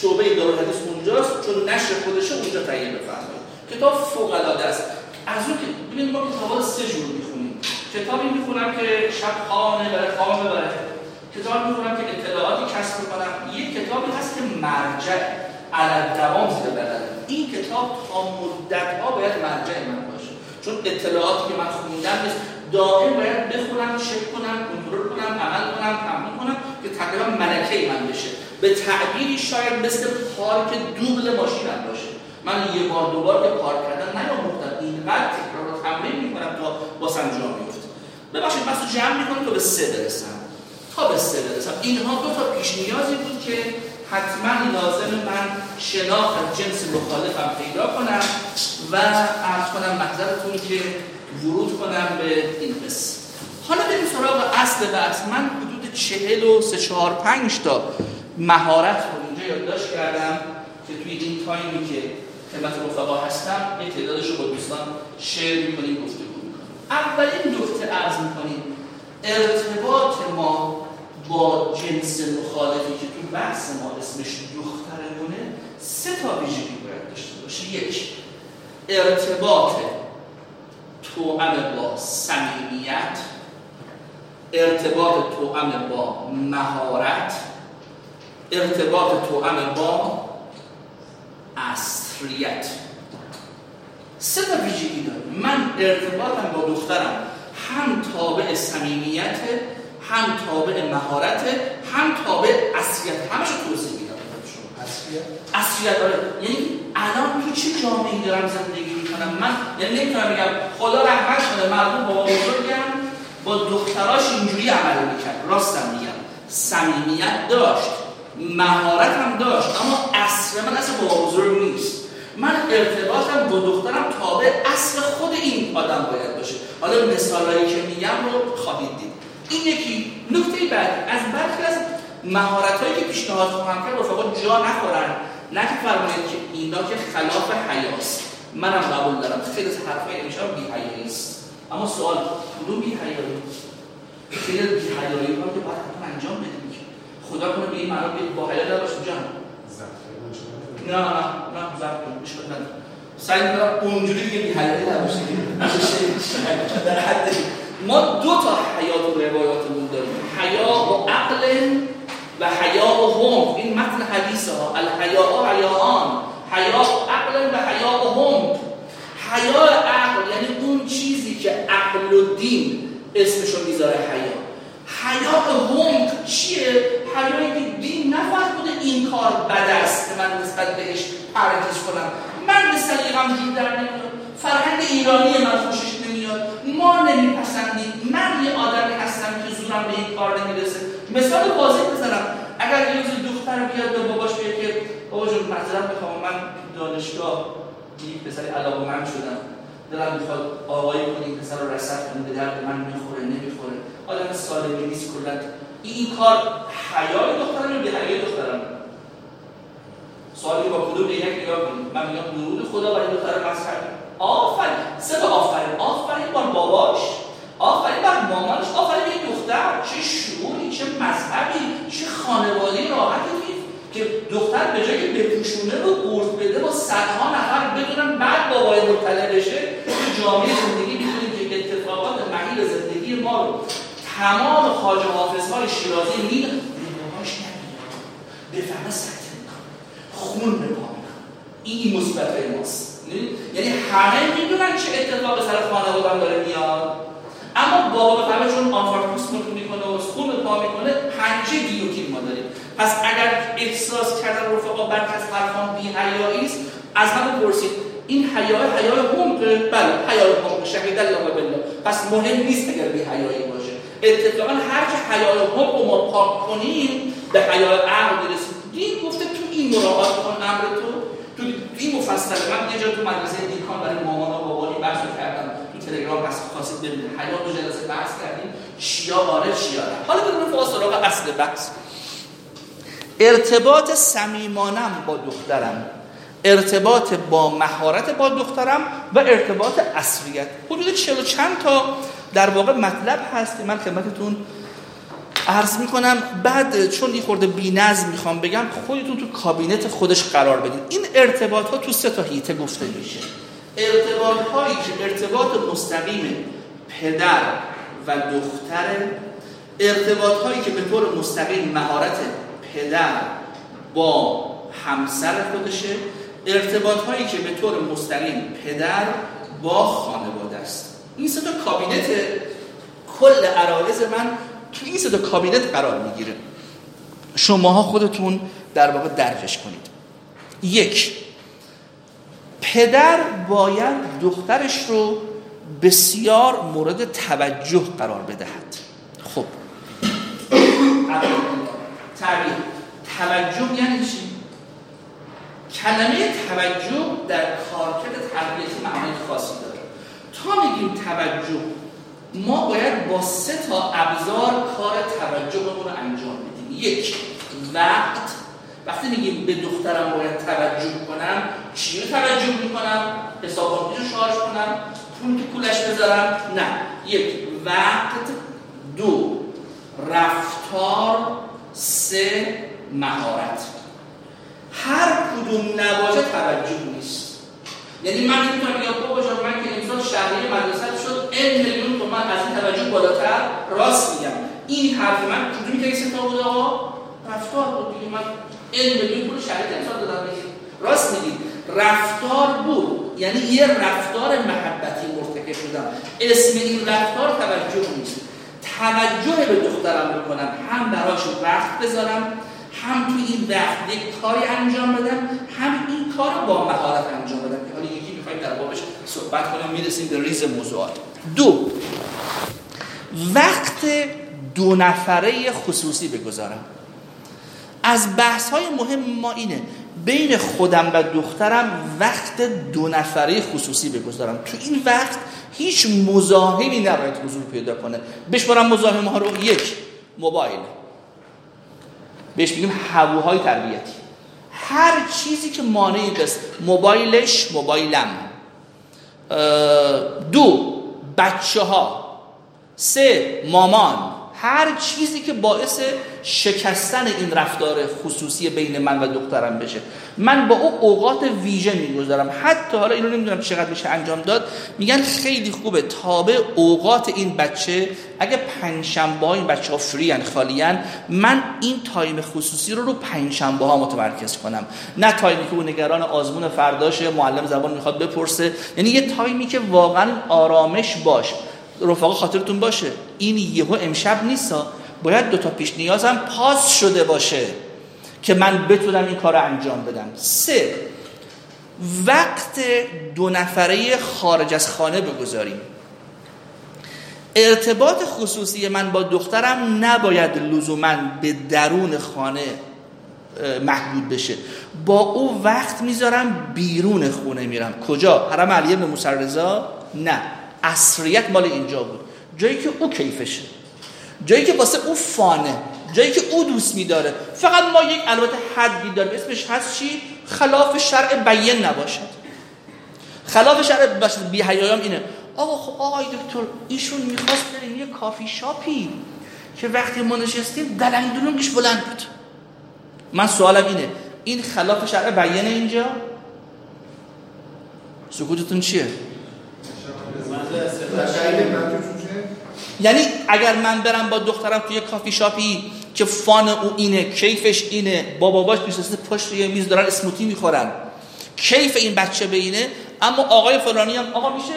شعبه دارالحدیث اونجاست چون نشر خودشه اونجا تهیه بفرمایید. کتاب فوق العاده است. از اون که ببینید ما کتابا سه جور می‌خونیم. کتابی می‌خونم که شب خانه برای خواب ببره کتاب می‌خونم که اطلاعاتی کسب کنم یک کتابی هست که مرجع علل دوام زیر بدنه این کتاب تا مدت ها باید مرجع من باشه. چون اطلاعاتی که من خوندم نیست. دائم باید بخونم چک کنم کنترل کنم عمل کنم تمرین کنم که تقریبا ملکه من بشه. به تعبیری شاید مثل پارک دوبل ماشینم باشه. من یه بار دوبار که پارک کردن نیاموختم. اینقدر تکرار رو تمرین می‌کنم تا واسم جا میفته ببخشید بس جمع می‌کنم تا به سه برسم. تا به سه برسم. اینها دو تا پیش نیازی بود که حتما لازم من شناخت جنس مخالفم پیدا کنم و عرض کنم محضرتون که ورود کنم به این قصه حالا بریم سراغ اصل بحث. من حدود چهل و سه چهار پنج تا مهارت رو اینجا یادداشت کردم که توی این تایمی که خدمت رفقا هستم یه تعدادش رو با دوستان شیر می‌کنیم گفته بود اولین نکته عرض می‌کنیم ارتباط ما با جنس مخالفی که تو بحث ما اسمش دخترمونه سه تا ویژگی باید داشته باشه. یک ارتباط توأم با صمیمیت ارتباط توأم با مهارت. ارتباط توأم با اصریت. سه تا ویژگی داره من ارتباطم با دخترم. هم تابع صمیمیت هم تابع مهارت هم تابع اصلیت همش توضیح میدم. اصلیت داره یعنی الان تو چه جامعه دارم زندگی می‌کنم؟ من یعنی نمی‌تونم بگم خدا رحمت کنه مردم بابا بزرگم با دختراش اینجوری عمل می‌کرد. راستم میگم. صمیمیت داشت. مهارت هم داشت اما اصل من اصل بزرگ نیست. من ارتباطم با دخترم تابع اصل خود این آدم باید باشه. حالا مثالایی که میگم رو خواهید دید. این یکی نکته بعد از برخی از مهارت هایی که پیشنهاد خواهم کرد رفقا جا نخورن. نه که فرمایید که اینا که خلاف حیاست. منم قبول دارم. خیلی از حرفای امشب بی است. اما سوال کدوم بی حیایی خیلی بی حیایی رو که باید انجام بدیم خدا کنه به این معنا با حیا نباشه جان. نه نه نه ضبط کن مشکل نداره سعی می‌کنم اونجوری دیگه بی حیایی نباشه. (laughs) در حد ما دو تا حیا تو روایاتمون داریم. حیا و عقل و حیا و هم. این متن حدیث ها. الحیا و حیاان. حیا عقل و حیا و هم. حیا عقل یعنی اون چیزی که عقل و دین اسمشو می‌ذاره حیا. حیا هم چیه؟ حیایی که دین بوده این کار بد است. که من نسبت بهش پرهیز کنم. من به سلیقم جور در نمیاد. فرهنگ ایرانی من خوشش نمیاد. ما نمیپسندیم. من یه آدمی هستم که زورم به این کار نمی‌رسه. مثال واضح بزنم. اگر یه روز دختر بیاد به باباش بگه که بابا جون معذرت می‌خوام. من دانشگاه یک پسری علاقه من شدم. دلم می‌خواد آقایی کنیم پسر رو رسد کنیم به درد من می‌خوره نمی‌خوره. آدم سالمی نیست کلا این کار حیای دخترم یا حیای دخترم سوالی با کدوم یک نگاه کنیم؟ من میگم درود خدا برای دختر مذهبی آفرین. سه آفرین. آفرین بر باباش. آفرین بر مامانش. آفرین به دختر. چه شعوری چه مذهبی چه خانواده راحتی که دختر به جای که بپوشونه و قرض بده با صدها نفر بدونن بعد بابای مطلع بشه تو جامعه زندگی می‌دونیم که اتفاقات مهیل زندگی ما رو تمام خاج حافظ های شیرازی میدن باباش نمیاد بفهمه سکته خون به پا این مثبت ماست. یعنی همه می‌دونن چه اتفاق سر خانواده داره میاد. اما بابا به چون آنفارکوس می‌کنه و خون به پا می‌کنه پنجه گیوتین ما داریم. پس اگر احساس کردن رفقا برک از حرفان بی حیایی است از همه پرسید این حیا حیا حمق بله حیا حمق شهید الله بالله. پس مهم نیست اگر بی حیایی اتفاقا هر که حیا حمق رو ما پاک کنیم به حیا عقل می‌رسیم. دین گفته تو این مراعات کن امر تو. تو این مفصل من یه جا تو مدرسه دیکان برای مامان و بابانی بحث کردم. تو تلگرام پس خواستید ببینید. حیا دو جلسه بحث کردیم. شیا آره شیا حالا بریم فاصله سراغ اصل بحث. ارتباط صمیمانم با دخترم ارتباط با مهارت با دخترم و ارتباط اصلیت حدود چلو چند تا در واقع مطلب هست من خدمتتون عرض می‌کنم. بعد چون این خورده بی نظم می‌خوام بگم خودتون تو کابینت خودش قرار بدید این ارتباط ها تو سه تا هیته گفته میشه. ارتباط هایی که ارتباط مستقیم پدر و دختر ارتباط هایی که به طور مستقیم مهارت پدر با همسر خودشه ارتباط هایی که به طور مستقیم پدر با خانواده. این سه تا کابینت کل عرایز من تو این سه کابینت قرار می‌گیره. شماها خودتون در واقع درکش کنید. یک پدر باید دخترش رو بسیار مورد توجه قرار بدهد. خب. توجه یعنی چی؟ کلمه توجه در کارکرد تربیتی معنی خاصی داره. میگیم توجه ما باید با سه تا ابزار کار توجهمون رو انجام بدیم. یک وقت. وقتی میگیم به دخترم باید توجه کنم چی رو توجه می‌کنم؟ حساب رو شارژ کنم؟ پول تو پولش بذارم؟ نه. یک وقت. دو رفتار. سه مهارت. هر کدوم نباشه توجه نیست. یعنی من می‌تونم یا بابا جان من که امسال شهریه مدرسه شد این میلیون تومن از این توجه بالاتر راست میگم. این حرف من کدومی که ستا بوده آقا؟ رفتار بود دیگه. من این میلیون پول شهریه امسال دادم راست میگید رفتار بود. یعنی یه رفتار محبتی مرتکب شدم. اسم این رفتار توجه نیست. توجه به دخترم بکنم. هم براش وقت بذارم هم توی این وقت یک کاری انجام بدم هم این کار با مهارت انجام بدم که حالا یکی می‌خوایم در بابش صحبت کنیم می‌رسیم به ریز موضوعات. دو وقت دو نفره خصوصی بگذارم. از بحث های مهم ما اینه بین خودم و دخترم وقت دو نفره خصوصی بگذارم. تو این وقت هیچ مزاحمی نباید حضور پیدا کنه. بشمارم مزاحم ها رو یک موبایل. بهش میگیم هووهای تربیتی. هر چیزی که مانعی بس موبایلش موبایلم. دو بچه ها سه مامان. هر چیزی که باعث شکستن این رفتار خصوصی بین من و دخترم بشه. من با او اوقات ویژه می‌گذارم. حتی حالا اینو نمی‌دونم چقدر میشه انجام داد. میگن خیلی خوبه. تابع اوقات این بچه اگه پنجشنبه این بچه ها free خالیان من این تایم خصوصی رو رو پنجشنبه ها متمرکز کنم. نه تایمی که اون نگران آزمون فرداشه معلم زبان می‌خواد بپرسه. یعنی یه تایمی که واقعا آرامش باش. رفقا خاطرتون باشه. این یهو امشب نیستا باید دو تا پیش نیازم پاس شده باشه که من بتونم این کار رو انجام بدم. سه وقت دو نفره خارج از خانه بگذاریم. ارتباط خصوصی من با دخترم نباید لزوما به درون خانه محدود بشه. با او وقت می‌ذارم بیرون خونه میرم. کجا؟ حرم علی ابن موسی نه. اصریت مال اینجا بود. جایی که او کیفشه. جایی که واسه او فانه. جایی که او دوست میداره. فقط ما یک البته حدی داریم اسمش هست چی؟ خلاف شرع بیان نباشد خلاف شرع باشد بی حیایام اینه. آقا خب آقای دکتر ایشون می‌خواست بریم یه کافی شاپی که وقتی ما نشستیم دلنگ کش بلند بود. من سوالم اینه. این خلاف شرع بیان اینجا؟ سکوتتون چیه؟ یعنی اگر من برم با دخترم توی کافی شاپی که فان او اینه کیفش اینه با باباش نشسته پشت یه میز دارن اسموتی می‌خورن. کیف این بچه به اینه اما آقای فلانی هم آقا میشه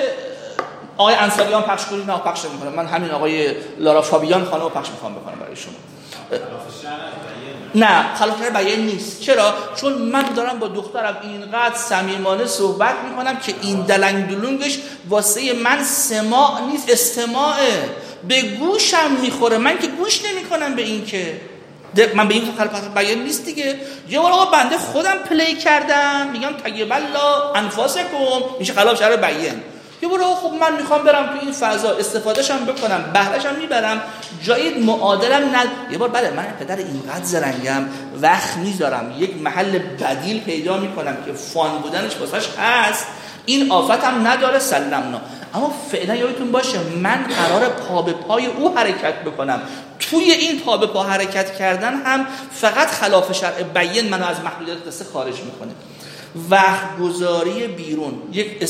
آقای انصاریان پخش کنید نه پخش می‌کنم من همین آقای لارا فابیان خانم پخش می‌خوام بکنم برای شما. نه. خلاف بیان نیست. چرا؟ چون من دارم با دخترم اینقدر صمیمانه صحبت می‌کنم که این دلنگ دلونگش واسه من سماع نیست استماعه. به گوشم می‌خوره. من که گوش نمی‌کنم به این که. من به این خلاف بیان نیست دیگه. یه بار آقا بنده خودم پلی کردم. میگم الله انفاسکم. میشه خلاف شرع بیان. یه برو خب من می‌خوام برم تو این فضا استفادهشم بکنم بهرهشم می‌برم جای معادلم ند یه بار بله من پدر اینقدر زرنگم وقت می‌ذارم یک محل بدیل پیدا می‌کنم که فان بودنش واسش هست. این آفتم نداره سلمنا اما فعلا یادتون باشه من قرار پا به پای او حرکت بکنم. توی این پا به پا حرکت کردن هم فقط خلاف شرع بیان منو از محدودیت قصه خارج می‌کنه. وقت گذاری بیرون. یک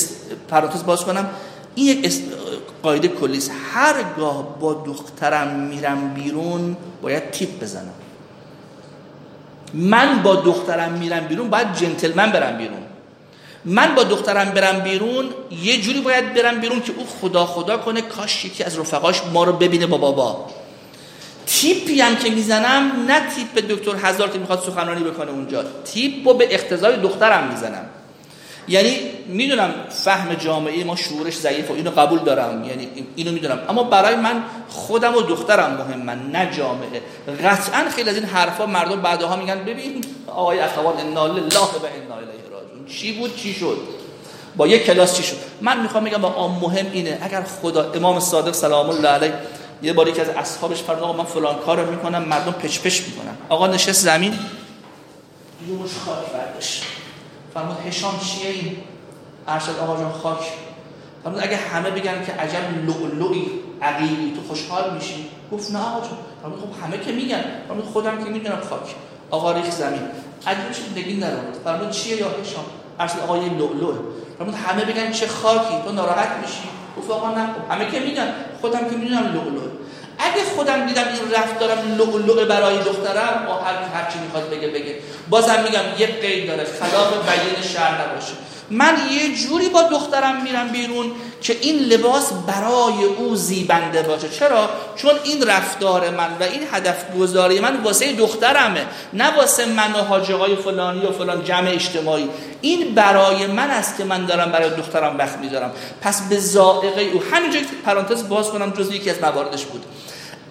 پرانتز باز کنم. این یک قاعده کلیس هرگاه با دخترم میرم بیرون باید تیپ بزنم. من با دخترم میرم بیرون باید جنتلمن برم بیرون. من با دخترم برم بیرون یه جوری باید برم بیرون که او خدا خدا کنه کاش یکی از رفقاش ما رو ببینه با بابا. تیپی هم که می‌زنم نه تیپ دکتر هزار که می‌خواد سخنرانی بکنه اونجا. تیپ به اقتضای دخترم می‌زنم. یعنی می‌دونم فهم جامعه ما شعورش و اینو قبول دارم. یعنی اینو می‌دونم. اما برای من خودم و دخترم مهمن نه جامعه. قطعا خیلی از این حرفا مردم بعدها میگن ببین آقای اخوان انا لله و انا الیه راجعون. چی بود؟ چی شد؟ با یک کلاس چی شد؟ من می‌خوام بگم با مهم اینه اگر خدا امام صادق سلام الله علیه یه باری که از اصحابش فرمود آقا من فلان کارو می‌کنم مردم پچ پچ می‌کنن. آقا نشست زمین. یه مش خاک برداشت. فرمود هشام چیه این؟ ارشد آقا جان خاک. فرمود اگه همه بگن که عجب لؤلؤی عقیلی تو خوشحال میشی؟ گفت نه آقا جان. فرمود خب همه که میگن. فرمود خودم که می‌دونم خاک. آقا ریخ زمین. عجبش نگین در فرمود چیه یا هشام؟ ارشد آقا یه لؤلؤه. فرمود همه بگن چه خاکی تو ناراحت میشی؟ گفت آقا نه خب همه که میگن. خودم که می‌دونم لؤلؤ اگه خودم دیدم این رفت دارم لؤلؤ برای دخترم با هر هر چی می‌خواد بگه بگه. بازم میگم یک قید داره. خلاف بیان شهر نباشه. من یه جوری با دخترم میرم بیرون که این لباس برای او زیبنده باشه. چرا؟ چون این رفتار من و این هدف گذاری من واسه دخترمه نه واسه من و حاجه فلانی و فلان جمع اجتماعی. این برای من است که من دارم برای دخترم وقت می‌ذارم. پس به زائقه او همینجا پرانتز باز کنم جز یکی از مواردش بود.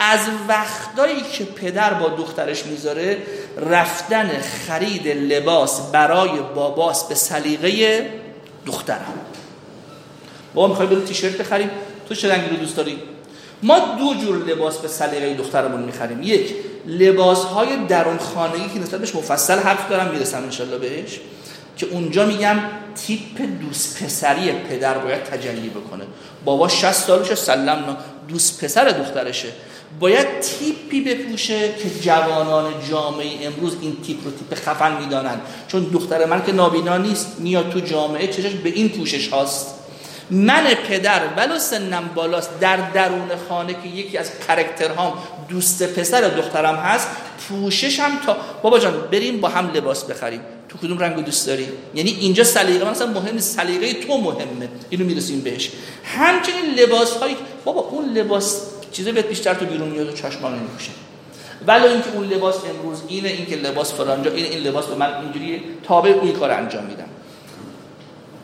از وقتایی که پدر با دخترش می‌ذاره رفتن خرید لباس برای باباس به سلیقه دخترم. بابا می‌خوای برو تیشرت بخریم؟ تو چه رنگی رو دوست داری؟ ما دو جور لباس به سلیقه دخترمون می‌خریم. یک لباس های درون خانگی که نسبت بهش مفصل حرف دارم می‌رسم انشالله بهش که اونجا میگم تیپ دوست پسری پدر باید تجلی بکنه. بابا 60 سالشه سلم دوست پسر دخترشه. باید تیپی بپوشه که جوانان جامعه امروز این تیپ رو تیپ خفن می‌دانن. چون دختر من که نابینا نیست میاد تو جامعه چشش به این پوشش هاست. من پدر ولو سنم بالاست در درون خانه که یکی از کرکترهام دوست پسر دخترم هست پوششم تا بابا جان بریم با هم لباس بخریم. تو کدوم رنگ دوست داری؟ یعنی اینجا سلیقه مثلا مهم سلیقه تو مهمه. اینو می‌رسیم بهش. همچنین لباس های بابا اون لباس چیزی بهت بیشتر تو بیرون میاد و چشمان نمیپوشه. ولی اینکه اون لباس امروز اینه اینکه لباس فلانجا این این لباس به من اینجوری تابع اون کار انجام میدم.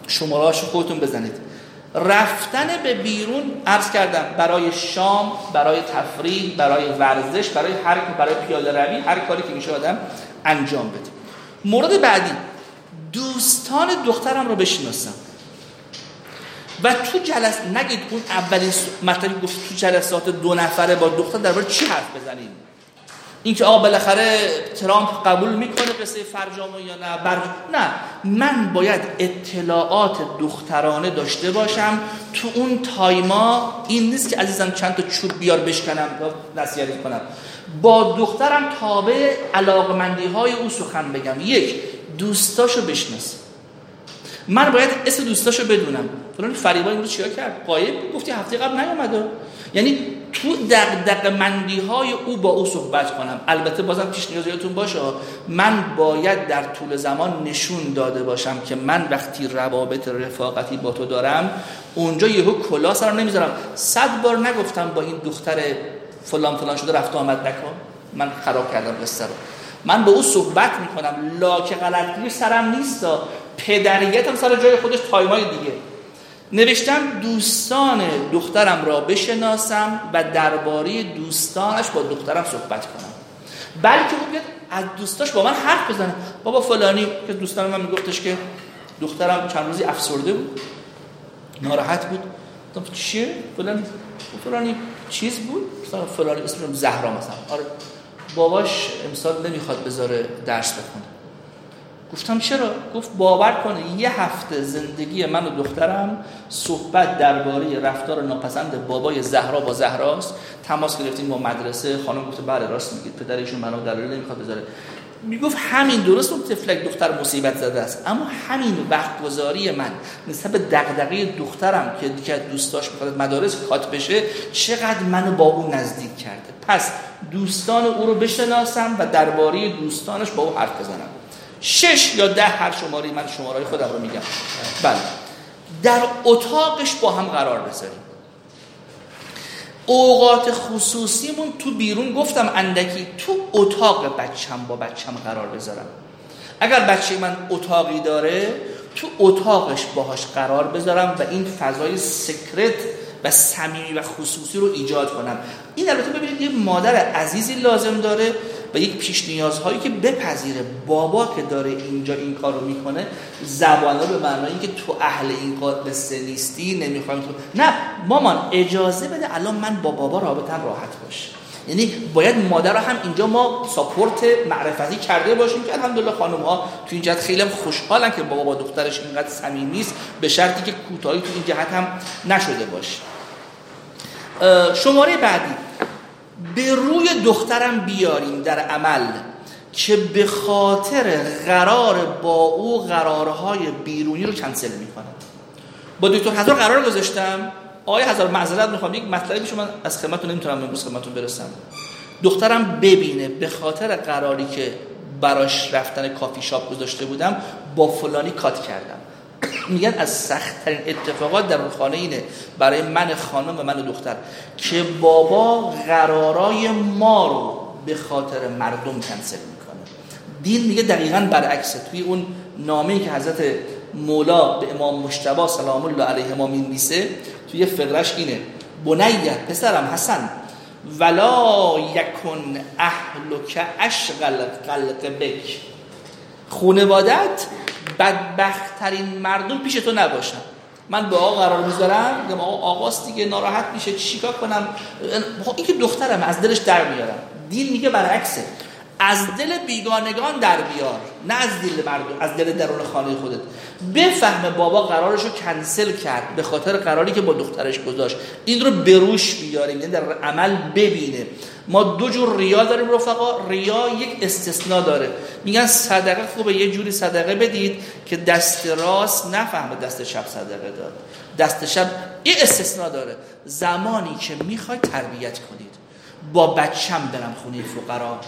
شماره خودتون بزنید. رفتن به بیرون عرض کردم برای شام برای تفریح برای ورزش برای هر برای پیاده روی هر کاری که میشه آدم انجام بده. مورد بعدی دوستان دخترم رو بشناسم. و تو جلس نگید اون اولین مطلبی گفت تو جلسات دو نفره با دختر درباره چی حرف بزنیم؟ اینکه آقا بالاخره ترامپ قبول می‌کنه قصه فرجامو یا نه؟ بر... نه. من باید اطلاعات دخترانه داشته باشم. تو اون تایما این نیست که عزیزم چند تا چوب بیار بشکنم نصیحت کنم. با دخترم تابع علاقمندی های او سخن بگم. یک دوستاشو بشناسم من باید اسم دوستاشو بدونم. فلان فریبا امروز چیا کرد؟ قایب گفتی هفته قبل نیومده. یعنی تو دق مندی های او با او صحبت کنم. البته بازم پیش نیازیاتون باشه. من باید در طول زمان نشون داده باشم که من وقتی روابط رفاقتی با تو دارم اونجا یهو کلا سر نمی‌ذارم. صد بار نگفتم با این دختر فلان فلان شده رفت آمد نکن. من خراب کردم قصه رو. من با او صحبت می‌کنم. لاک غلطگیر سرم نیست پدریتم سر جای خودش تایمای دیگه. نوشتم دوستان دخترم را بشناسم و درباره دوستانش با دخترم صحبت کنم. بلکه او بیاد از دوستاش با من حرف بزنه. بابا فلانی که دوستان من میگفتش که دخترم چند روزی افسرده بود. ناراحت بود. چیه؟ فلانی. فلانی چیز بود؟ فلانی اسمش زهرا مثلا. آره. باباش امسال نمی‌خواد بذاره درس بخونه. گفتم چرا؟ گفت باور کنه یه هفته زندگی من و دخترم صحبت درباره رفتار ناپسند بابای زهرا با زهراست. تماس گرفتیم با مدرسه خانم گفت بله راست میگید. پدرشون منو دلیل نمی‌خواد بذاره. می‌گفت همین درست اون تفلک دختر مصیبت زده است. اما همین وقت گذاری من نسبت به دغدغه دخترم که دیگه دوستاش می‌خواد مدارس کات بشه چقدر منو با اون نزدیک کرده. پس دوستان او رو بشناسم و درباره دوستانش با او حرف بزنم. شش یا ده هر شماره من شماره خودم رو میگم. بله. در اتاقش با هم قرار بذاریم. اوقات خصوصیمون تو بیرون گفتم اندکی تو اتاق بچم با بچم قرار بذارم. اگر بچه من اتاقی داره تو اتاقش باهاش قرار بذارم و این فضای سکرت و صمیمی و خصوصی رو ایجاد کنم. این البته ببینید یه مادر عزیزی لازم داره و یک پیش نیازهایی که بپذیره بابا که داره اینجا این کار رو می‌کنه زبانه به معنای اینکه تو اهل این به نیستی نمی‌خوایم تو نه مامان اجازه بده الان من با بابا رابطم راحت باشه. یعنی باید مادر رو هم اینجا ما ساپورت معرفتی کرده باشیم که الحمدلله خانم ها تو این جهت خیلی خوشحالن که بابا با دخترش اینقدر صمیمی است به شرطی که کوتاهی تو این جهت هم نشده باشه. شماره بعدی. به روی دخترم بیاریم در عمل که به خاطر قرار با او قرارهای بیرونی رو کنسل می‌کنم. با دکتر هزار قرار گذاشتم. آقای هزار معذرت می‌خوام. یک مطلبی من از خدمتتون نمی‌تونم امروز خدمتتون برسم. دخترم ببینه به خاطر قراری که براش رفتن کافی شاپ گذاشته بودم با فلانی کات کردم. میگن از سختترین اتفاقات در اون خانه اینه. برای من خانم و من دختر. که بابا قرارای ما رو به خاطر مردم کنسل می‌کنه. دین میگه دقیقا برعکسه. توی اون نامه که حضرت مولا به امام مشتبه سلام الله علیه ما می‌نویسه توی فقرش اینه. بنیه پسرم حسن ولا یکن اهلک اشغل قلق بک. خونوادت بدبختترین مردم پیش تو نباشن. من به آقا قرار می‌ذارم میگم آقا آقاست دیگه ناراحت میشه چیکار کنم؟ این که دخترم از دلش در میارم. دین میگه برعکسه. از دل بیگانگان در بیار نه از دل مردم از دل درون خانه خودت. بفهم بابا قرارش رو کنسل کرد به خاطر قراری که با دخترش گذاشت. این رو بروش بیاریم یعنی در عمل ببینه. ما دو جور ریا داریم رفقا. ریا یک استثناء داره. میگن صدقه خوبه یه جوری صدقه بدید که دست راست نفهمه دست چپ صدقه داد. دست چپ یه استثناء داره. زمانی که می‌خوای تربیت کنید. با بچم برم خونه فقرا.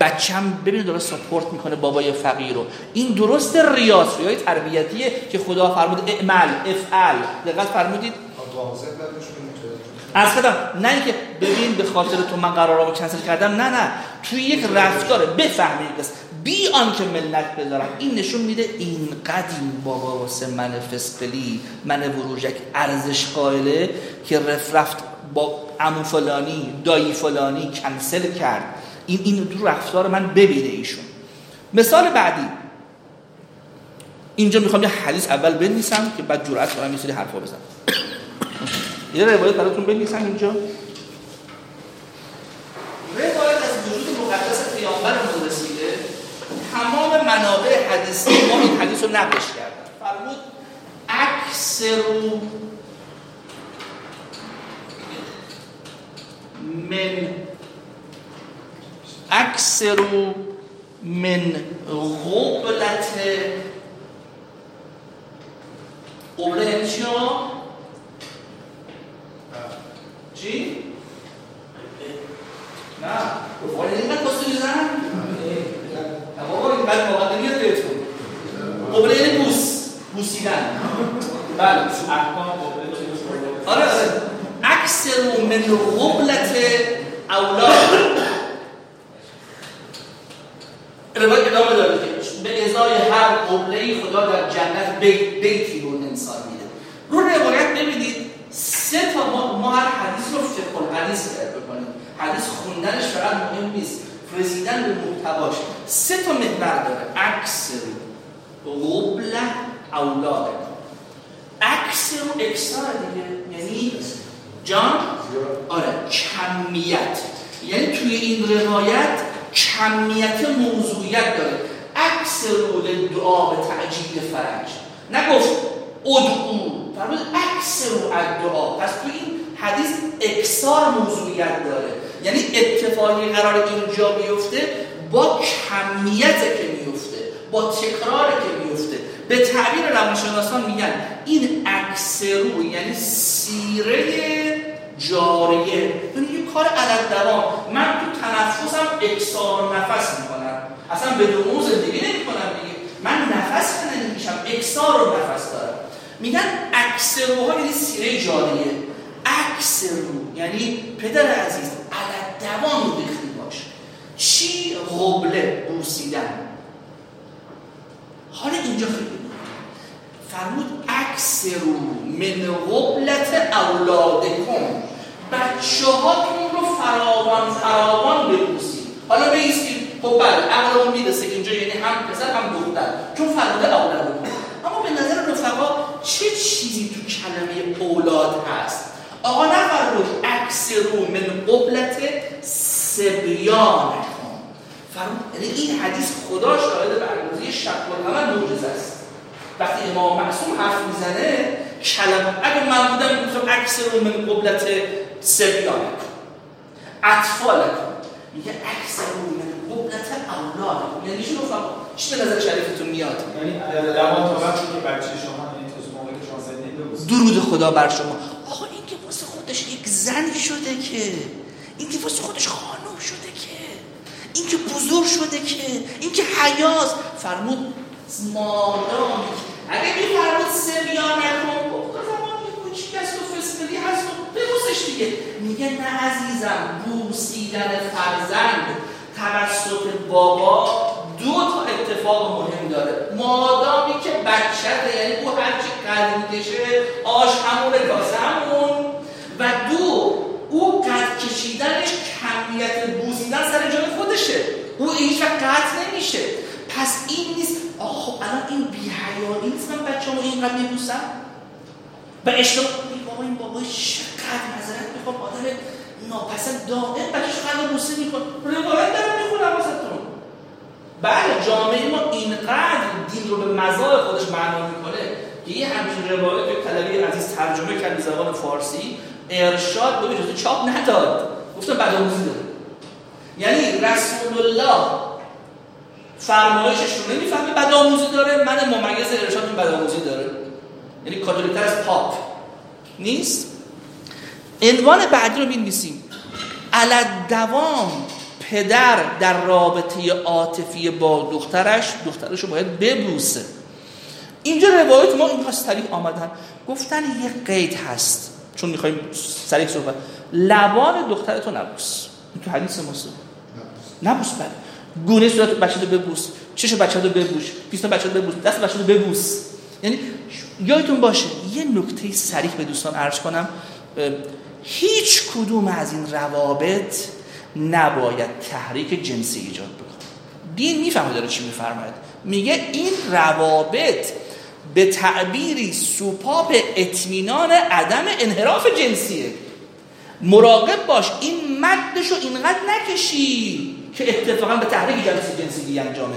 بچم ببین داره سپورت می‌کنه بابای فقیر رو. این درست ریاض ریای تربیتیه که خدا فرمود اعمل افعل. دقت فرمودید؟ از خدم نه اینکه ببین به خاطر تو من قرارامو کنسل کردم نه نه. توی یک رفتاره بفهمید بس. بی آنکه ملت بذارم. این نشون میده این قدیم بابا واسه من فسقلی من وروژک ارزش قائله که رفت با عمو فلانی دایی فلانی کنسل کرد. این این تو رفتار من ببینه ایشون. مثال بعدی. اینجا می‌خوام یه حدیث اول بنویسم که بعد جرأت کنم یه سری حرفا بزنم. یه روایت براتون بنویسم اینجا. روایت از وجود مقدس پیامبر رسیده. تمام منابع حدیثی ما این حدیث رو نقش کردن. فرمود اکثر من اکثر من غبلت قبله یعنی چی؟ چی؟ نه ولی اینقدر پاسو می‌زنن بابا این بعد واقعا نمیاد بهتون. قبله یعنی بوس. بوسیدن. بله. آره آره. اکثر من غبلت اولاد. روایت ادامه داره که به ازای هر قبله خدا در جنت بیت بیتی رو انسان میده. رو روایت ببینید سه تا ما, ما هر حدیث رو فقه حدیث بکنیم. حدیث خوندنش فقط مهم نیست. رسیدن به محتواش. سه تا محور داره. اکثر قبله اولاد اکثر و اکثار دیگه. یعنی جان. آره. کمیت. یعنی توی این روایت کمیت موضوعیت داره. عکس رول دعا به تعجیل فرج نگفت ادعو. فرمود عکس رو دعا. پس تو این حدیث اکسار موضوعیت داره. یعنی اتفاقی قرار اینجا بیفته با کمیت که میفته با تکرار که میفته به تعبیر روانشناسان میگن این رو یعنی سیره جاریه. یعنی یه کار علت دوام من تو تنفسم اکسار نفس می‌کنم. اصلا به دومو زندگی نمی کنم دیگه. من نفس کنه نمیشم اکسار رو نفس دارم. میگن اکسروها یعنی سیره جاریه. اکسرو یعنی پدر عزیز علت دوام بخی باش. چی؟ غبله بوسیدن. حالا اینجا خیلی فرمود اکسرو من غبلت اولادکم. بچه هاتون رو فراوان فراوان ببوسید حالا بیستید خب بله عقلمون می‌رسه اینجا یعنی هم پسر هم دختر. چون فرموده اولاد اما به نظر رفقا چه چیزی تو کلمه اولاد هست؟ آقا نفرمود اکسرو من قبلت سبیان فرمود این حدیث خدا شاهد برگزی شک و موجز است. وقتی امام معصوم حرف می‌زنه کلمه اگه من بودم می‌گفتم اکثر من قبلت سبیان اطفالتون میگه اکثر من قبلت اولاد یعنی شنو فهم؟ چی به نظر شریفتون میاد؟ یعنی دوام تا وقتی که بچه شما درود خدا بر شما. آقا این که واسه خودش یک زن شده که این که واسه خودش خانم شده که این که بزرگ شده که این که حیاز فرمود مادامی اگه میفرمود سبیا نکن خب زمانی کوچیک است و فسقلی هست و ببوسش دیگه. میگه نه عزیزم بوسیدن فرزند توسط بابا دو تا اتفاق مهم داره. مادامی که بچه یعنی او هرچی قد می‌کشه آش همون کاسه همون. و دو او قد کشیدنش کمیت بوسیدن سر جای خودشه. او هیچ قطع نمیشه. پس این نیست. آخ خب الان این بی‌حیایی نیست. من بچه‌مو اینقدر میبوسم و اشتباه بابا این بابا چقدر نظرت می‌خوام. آدم ناپسند دائم بچه‌ش قدر بوسه میکن روایت دارم می‌خونم واسهتون. بله جامعه ما اینقدر دین رو به مزار خودش معنا می‌کنه که یه همچین روایت که طلبی عزیز ترجمه کرد به زبان فارسی ارشاد به چاپ نداد. گفتم بدآموزی داره یعنی رسول الله فرمایشش رو نمی‌فهمه بدآموزی داره. من ممیز ارشاد بدآموزی داره. یعنی کاتولیکتر از پاپ. نیست؟ عنوان بعدی رو بنویسیم علت دوام پدر در رابطه عاطفی با دخترش دخترش رو باید ببوسه. اینجا روایت ما این سریع آمدن. گفتن یه قید هست. چون می‌خوایم سریع صحبت. لبان دخترتو نبوس. تو حدیث مسلم نبوس بله. گونه صورت بچه رو ببوس. چش بچه رو ببوس. پیستان بچه رو ببوس. دست بچه رو ببوس. یعنی یادتون باشه یه نکته سریح به دوستان عرض کنم. هیچ کدوم از این روابط نباید تحریک جنسی ایجاد بکنه. دین می‌فهمه داره چی میفرماید. میگه این روابط به تعبیری سوپاپ اطمینان عدم انحراف جنسیه. مراقب باش این مدش رو اینقدر نکشی. که اتفاقا به تحریک جنسی جنسی انجامه.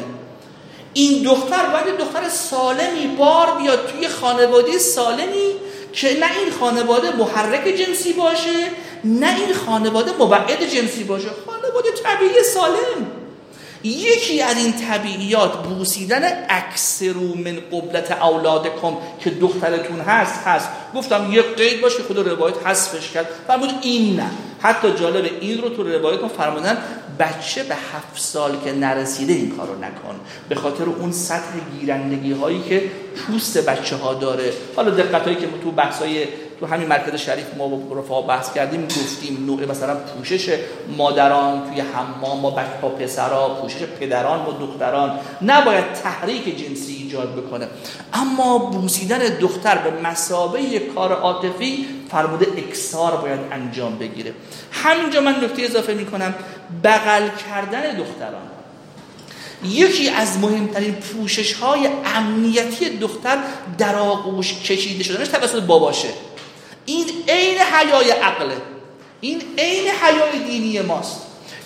این دختر باید دختر سالمی بار بیاد توی خانواده سالمی که نه این خانواده محرک جنسی باشه نه این خانواده مبعد جنسی باشه. خانواده طبیعی سالم. یکی از این طبیعیات بوسیدن اکثرو من قبلت اولادکم که دخترتون هست هست. گفتم یک قید باشه خود روایت حذفش کرد. فرمود این نه. حتی جالب این رو تو روایت فرمودن بچه به هفت سال که نرسیده این کارو نکن. به خاطر اون سطح گیرندگی هایی که پوست بچه ها داره. حالا دقت هایی که تو بحث تو همین مرکز شریف ما با رفاه بحث کردیم گفتیم نوع مثلا پوشش مادران توی حمام با بچه ها پسرا پوشش پدران با دختران. نباید تحریک جنسی ایجاد بکنه. اما بوسیدن دختر به مسابه کار عاطفی فرموده اکسار باید انجام بگیره. همینجا من نکته اضافه می‌کنم. بغل کردن دختران. یکی از مهمترین پوشش های امنیتی دختر در آغوش کشیده شدنش توسط باباشه. این عین حیای عقله. این عین حیای دینی ماست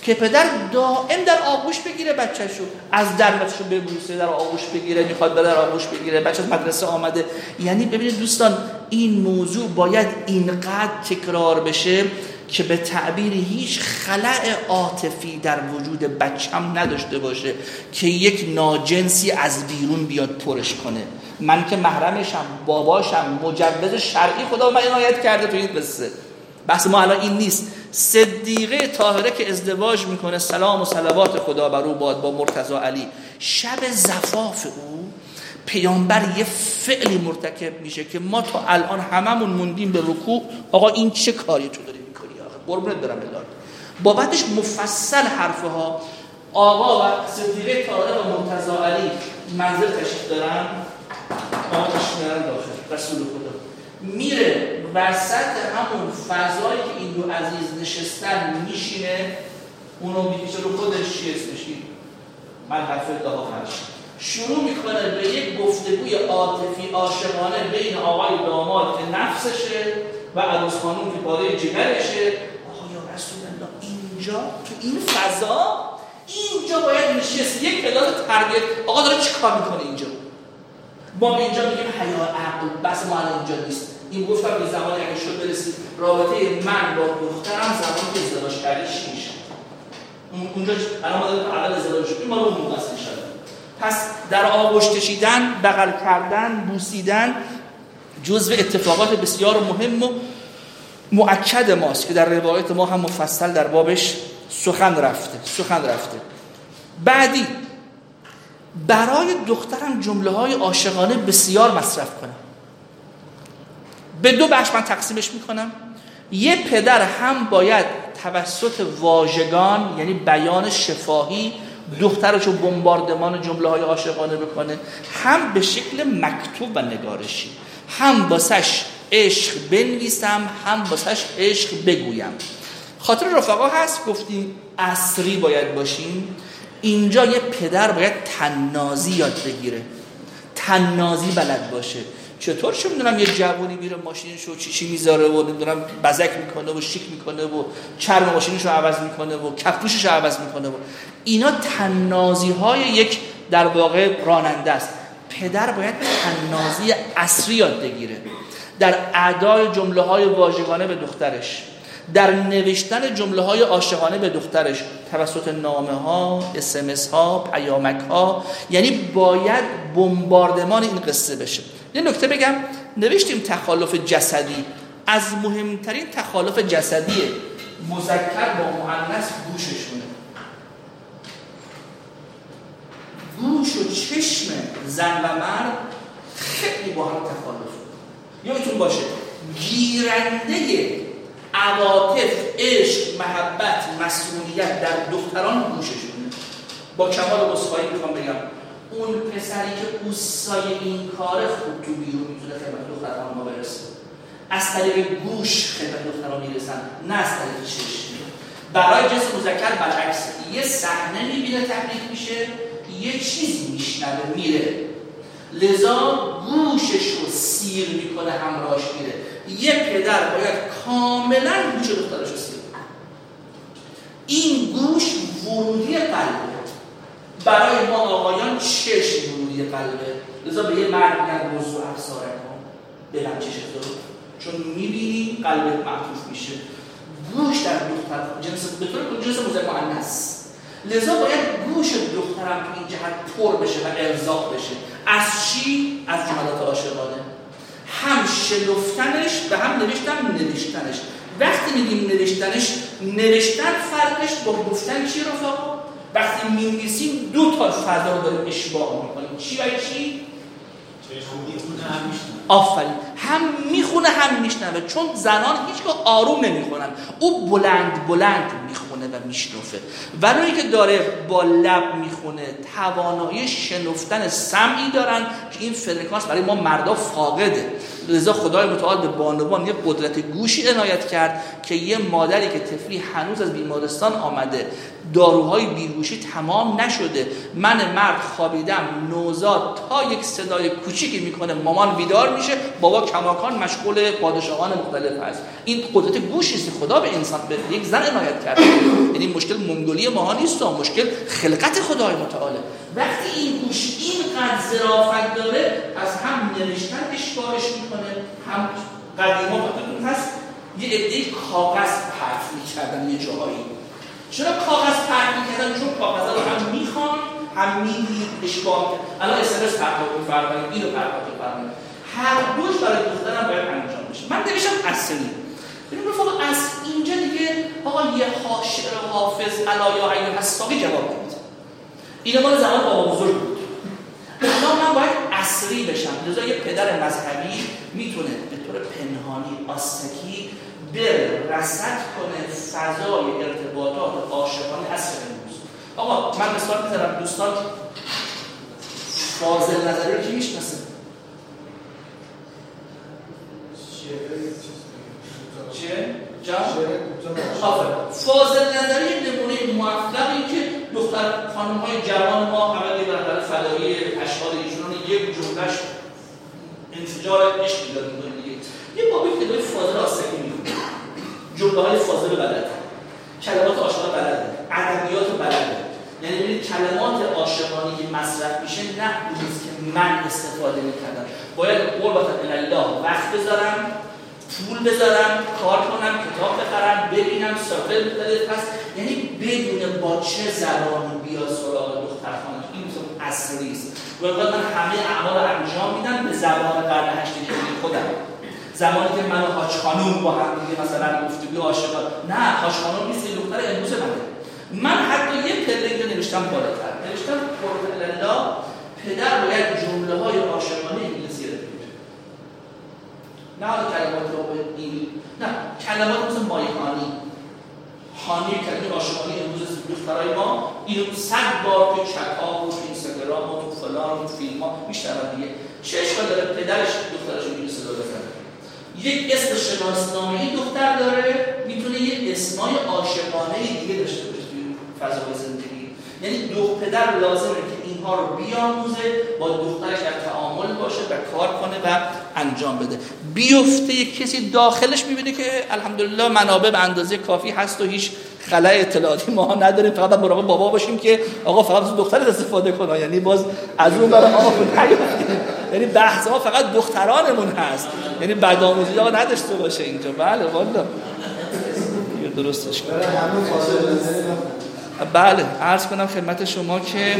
که پدر دائم در آغوش بگیره بچهشو از در بچهشو ببوسه در آغوش بگیره می‌خواد به در آغوش بگیره بچه از مدرسه آمده. یعنی ببینید دوستان این موضوع باید اینقدر تکرار بشه که به تعبیر هیچ خلع عاطفی در وجود بچم نداشته باشه که یک ناجنسی از بیرون بیاد پرش کنه. من که محرمشم باباشم مجوز شرعی خدا من عنایت کرده تو این قصه. بحث ما الان این نیست. صدیقه طاهره که ازدواج می‌کنه سلام و صلوات خدا بر او باد با مرتضی علی. شب زفاف او پیامبر یه فعلی مرتکب میشه که ما تا الان هممون موندیم به رکوع. آقا این چه کاری تو قربونت برم الهی با بعدش مفصل حرفه ها آقا و صدیقه طاهره و مرتضی علی منزل تشریف دارن. آقا تشریف داخل. رسول خدا. میره وسط همون فضایی که این دو عزیز نشستن میشینه. اونو می‌کشه رو خودش. چی اسمش؟ من حرف آخرش شروع می‌کنه به یک گفتگوی عاطفی عاشقانه بین آقای داماد که نفسشه و عروس خانوم که پاره جگرشه آقا یا رسول الله اینجا تو این فضا اینجا باید نشست یک پدال تربیت. آقا داره چی کار می‌کنه اینجا؟ ما اینجا میگیم حیا عقل بس ما اینجا نیست. این گفتم به زمانی اگه شد برسید رابطه من با دخترم زمانی که ازدواج کردی چی میشه؟ اونجا الان ما داریم اول ازدواج شد ما رو اون پس در آغوش کشیدن بغل کردن بوسیدن جزو اتفاقات بسیار مهم و مؤکد ماست که در روایت ما هم مفصل در بابش سخن رفته سخن رفته. بعدی برای دخترم جمله های عاشقانه بسیار مصرف کنم. به دو بخش من تقسیمش می‌کنم. یه پدر هم باید توسط واژگان یعنی بیان شفاهی دخترشو بمباردمان جمله های عاشقانه بکنه هم به شکل مکتوب و نگارشی هم باسش عشق بنویسم هم باسش عشق بگویم. خاطر رفقا هست گفتیم اصری باید باشیم. اینجا یه پدر باید تنازی یاد بگیره. تنازی بلد باشه. چطور؟ چه می‌دونم یه جوونی میره ماشینش رو چی چی می‌ذاره و نمی‌دونم بزک می‌کنه و شیک می‌کنه و چرم ماشینش رو عوض می‌کنه و کفپوشش رو عوض می‌کنه و اینا تنازی های یک در واقع راننده است. پدر باید تنازی اصری یاد بگیره. در ادای جمله های واژگانه به دخترش در نوشتن جمله های عاشقانه به دخترش توسط نامه ها اسمس ها پیامک ها یعنی باید بمباردمان این قصه بشه. یه نکته بگم نوشتیم تخالف جسدی. از مهمترین تخالف جسدی مذکر با مؤنث گوششونه. گوش و چشم زن و مرد خیلی با هم تخالف. یادتون باشه گیرنده عواطف عشق محبت مسئولیت در دختران گوششونه با کمال بسخایی می‌خوام بگم اون پسری که اوسای این کار خوب تو بیرون می‌تونه خدمت دختران ما برسه. از طریق گوش خدمت دختران می‌رسن نه از طریق چشم. برای جنس مذکر برعکس یه صحنه می‌بینه تحریک میشه یه چیزی میشنوه میره. لذا گوشش رو سیر می‌کنه همراهش میره. یه پدر باید کاملا گوش دخترش رو سیر این گوش ورودی قلبه. برای ما آقایان چشم ورودی قلبه. لذا به یه مرد میگن موضوع افساره کن بلم چشم چون می‌بینی قلبت معطوف میشه. گوش در دختر. جنس به طور جنس معنیس لذا باید گوش دخترم تو این جهت پر بشه و ارزاق بشه. از چی؟ از جملات عاشقانه. هم شلفتنش و هم نوشتن نوشتنش. وقتی میگیم نوشتنش نوشتن فرقش با گفتن چی رفاق؟ وقتی می‌نویسیم دو تا فضا رو داریم اشباه می‌کنیم. چی و چی؟ آفرین. هم می‌خونه هم میشنوه. چون زنان هیچگاه آروم نمی‌خونن. او بلند بلند می‌خونه. و میشنفه که داره با لب می‌خونه توانایی شنفتن سمعی دارن که این فرکانس برای ما مردا فاقده. لذا خدای متعال به بانوان یه قدرت گوشی عنایت کرد که یه مادری که طفلی هنوز از بیمارستان آمده. داروهای بیهوشی تمام نشده. من مرد خوابیدم نوزاد تا یک صدای کوچیکی می‌کنه مامان بیدار میشه بابا کماکان مشغول پادشاهان مختلف هست. این قدرت گوشی است خدا به انسان به یک زن عنایت کرده. یعنی مشکل منگولی ماها نیست مشکل خلقت خدای متعاله. وقتی این گوش اینقدر ظرافت داره از هم نوشتن اشباهش می‌کنه هم قدیما هست یه عده کاغذ پرت می‌کردن یه جاهایی. چرا کاغذ پرت می‌کردن؟ چون کاغذ رو هم می‌خوان هم می‌دید اشباه الان اسمس پرتاب میفرمایید اینو پرتاب میفرمایید هر دوش برای دخترم باید انجام بشه. من نوشتم اصلی ببین رفاق از اینجا دیگه آقا یه حافظ علایا عین اساقی جواب نمیده این مال زمان بابا بزرگ بود. الان من باید اصری بشم. لذا یه پدر مذهبی می‌تونه به طور پنهانی آستکی بر رسد کنه فضای ارتباطات عاشقانه اصر امروز. آقا من مثال می‌ذارم دوستان فاضل نظری کی می‌شناسه؟ چه؟ جا؟ فاضل نظری نمونه موفقی که دختر خانم های جوان ما همه در فدایی اشعار ایشون یک جملهش انفجار عشق داره دیگه. یه بابی که فاضل آسکی می‌کنه. جمله های فاضل بلده. کلمات عاشقانه بلده. ادبیات بلده. یعنی ببینید کلمات عاشقانه که مصرف میشه نه که من استفاده می‌کردم. باید قربت الله وقت بذارم. پول بذارم کار کنم کتاب بخرم ببینم مختلف هست. یعنی بدون با چه زبانی بیا سراغ دختر خانم. این اصلی است. و من همه اعمال انجام میدم به زبان قرن هشتگی خودم. زمانی که من و حاج خانوم با هم دیگه مثلا گفتگو عاشقا نه حاج خانوم نیست دختر امروز منه. من حتی یه پله اینجا نوشتم بالاتر. نوشتم قرب الله پدر باید جمله های عاشقانه انگلیسی رو نه کلمات رو این نه کلمات مثل مایهانی خانی. کلمه عاشقانه امروز دخترای ما. اینو صد بار تو چکا و تو اینستاگرام و تو فلان و فیلم ها میشنون دیگه. چه اشکال داره؟ پدرش دخترش رو صدا بزنه. یک اسم شناسنامه دختر داره. می‌تونه یه اسمای عاشقانه دیگه داشته باشه توی فضای زندگی. یعنی دو پدر لازمه که رو بیاموزه با دخترش در تعامل باشه و کار کنه و انجام بده. بیفته یک کسی داخلش می‌بینه که الحمدلله منابع به اندازه کافی هست و هیچ خلای اطلاعاتی ما نداریم فقط مراقب بابا باشیم که آقا فقط دختر استفاده کنه یعنی باز از اون برای آقا یعنی بحث ما فقط دخترانمون هست. یعنی بدآموزی ها نداشته باشه اینجا. بله والا. درستش کنم بله عرض کنم خدمت شما که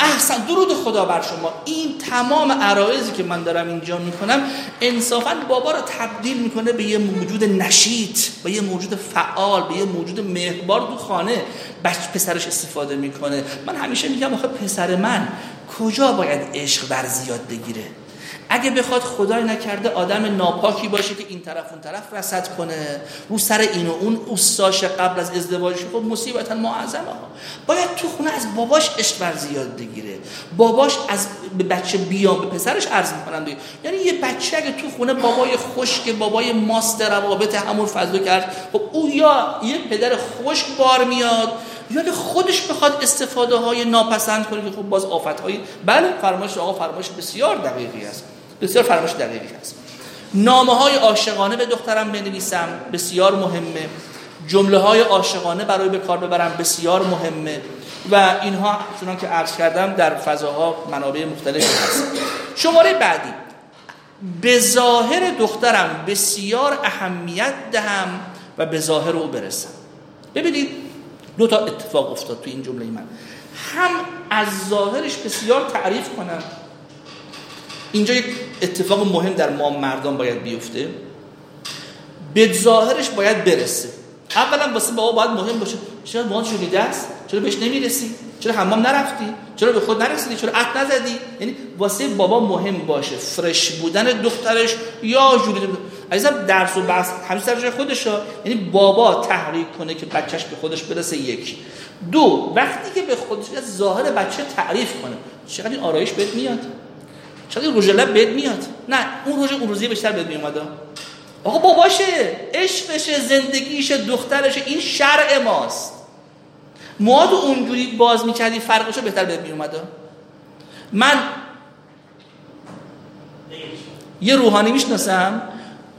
احسن درود خدا بر شما. این تمام عرایزی که من دارم اینجا می‌کنم انصافا بابا رو تبدیل می‌کنه به یه موجود نشیط به یه موجود فعال به یه موجود مهربار تو خانه. بچه پسرش استفاده می‌کنه. من همیشه میگم آخه پسر من کجا باید عشق زیاد بگیره؟ اگه بخواد خدای نکرده آدم ناپاکی باشه که این طرف اون طرف رسد کنه رو سر این و اون اوستاش قبل از ازدواجش خب مصیبتا معظمه ها باید تو خونه از باباش اشتبر زیاد بگیره. باباش از بچه بیام به پسرش عرض می‌کنم یعنی یه بچه اگه تو خونه بابای خشک بابای ماست روابط همون فضل کرد خب او یا یه پدر خشک بار میاد یا خودش بخواد استفاده های ناپسند کنه که خب باز آفت های بله فرمایش آقا فرمایش بسیار دقیقی است. بسیار فرمایش دقیقی هست. نامه های عاشقانه به دخترم بنویسم بسیار مهمه. جمله های عاشقانه برای به کار ببرم بسیار مهمه. و اینها چون که عرض کردم در فضاها منابع مختلفی هست. شماره بعدی. به ظاهر دخترم بسیار اهمیت دهم و به ظاهر او برسم. ببینید دو تا اتفاق افتاد تو این جمله من. هم از ظاهرش بسیار تعریف کنم اینجا یک اتفاق مهم در ما مردان باید بیفته. به ظاهرش باید برسه. اولا واسه بابا باید مهم باشه. چرا ما شدیده است؟ چرا بهش نمی‌رسی؟ چرا حمام نرفتی؟ چرا به خود نرسیدی؟ چرا عقد نزدی؟ یعنی واسه بابا مهم باشه. فرش بودن دخترش یا جوری عزیزم درس و بحث همیشه سر جای خودشه. یعنی بابا تحریک کنه که بچهش به خودش برسه یک دو وقتی که به خودش ظاهر بچه تعریف کنه چقدر این آرایش بهت میاد؟ چقدر روژ لب بهت میاد. نه اون روژ اون روزی بیشتر بهت میومد آقا باباشه عشقشه زندگیشه دخترشه این شرع ماست. مواد اونجوری باز می‌کردی فرقشو بهتر بهت میومد من یه روحانی می‌شناسم.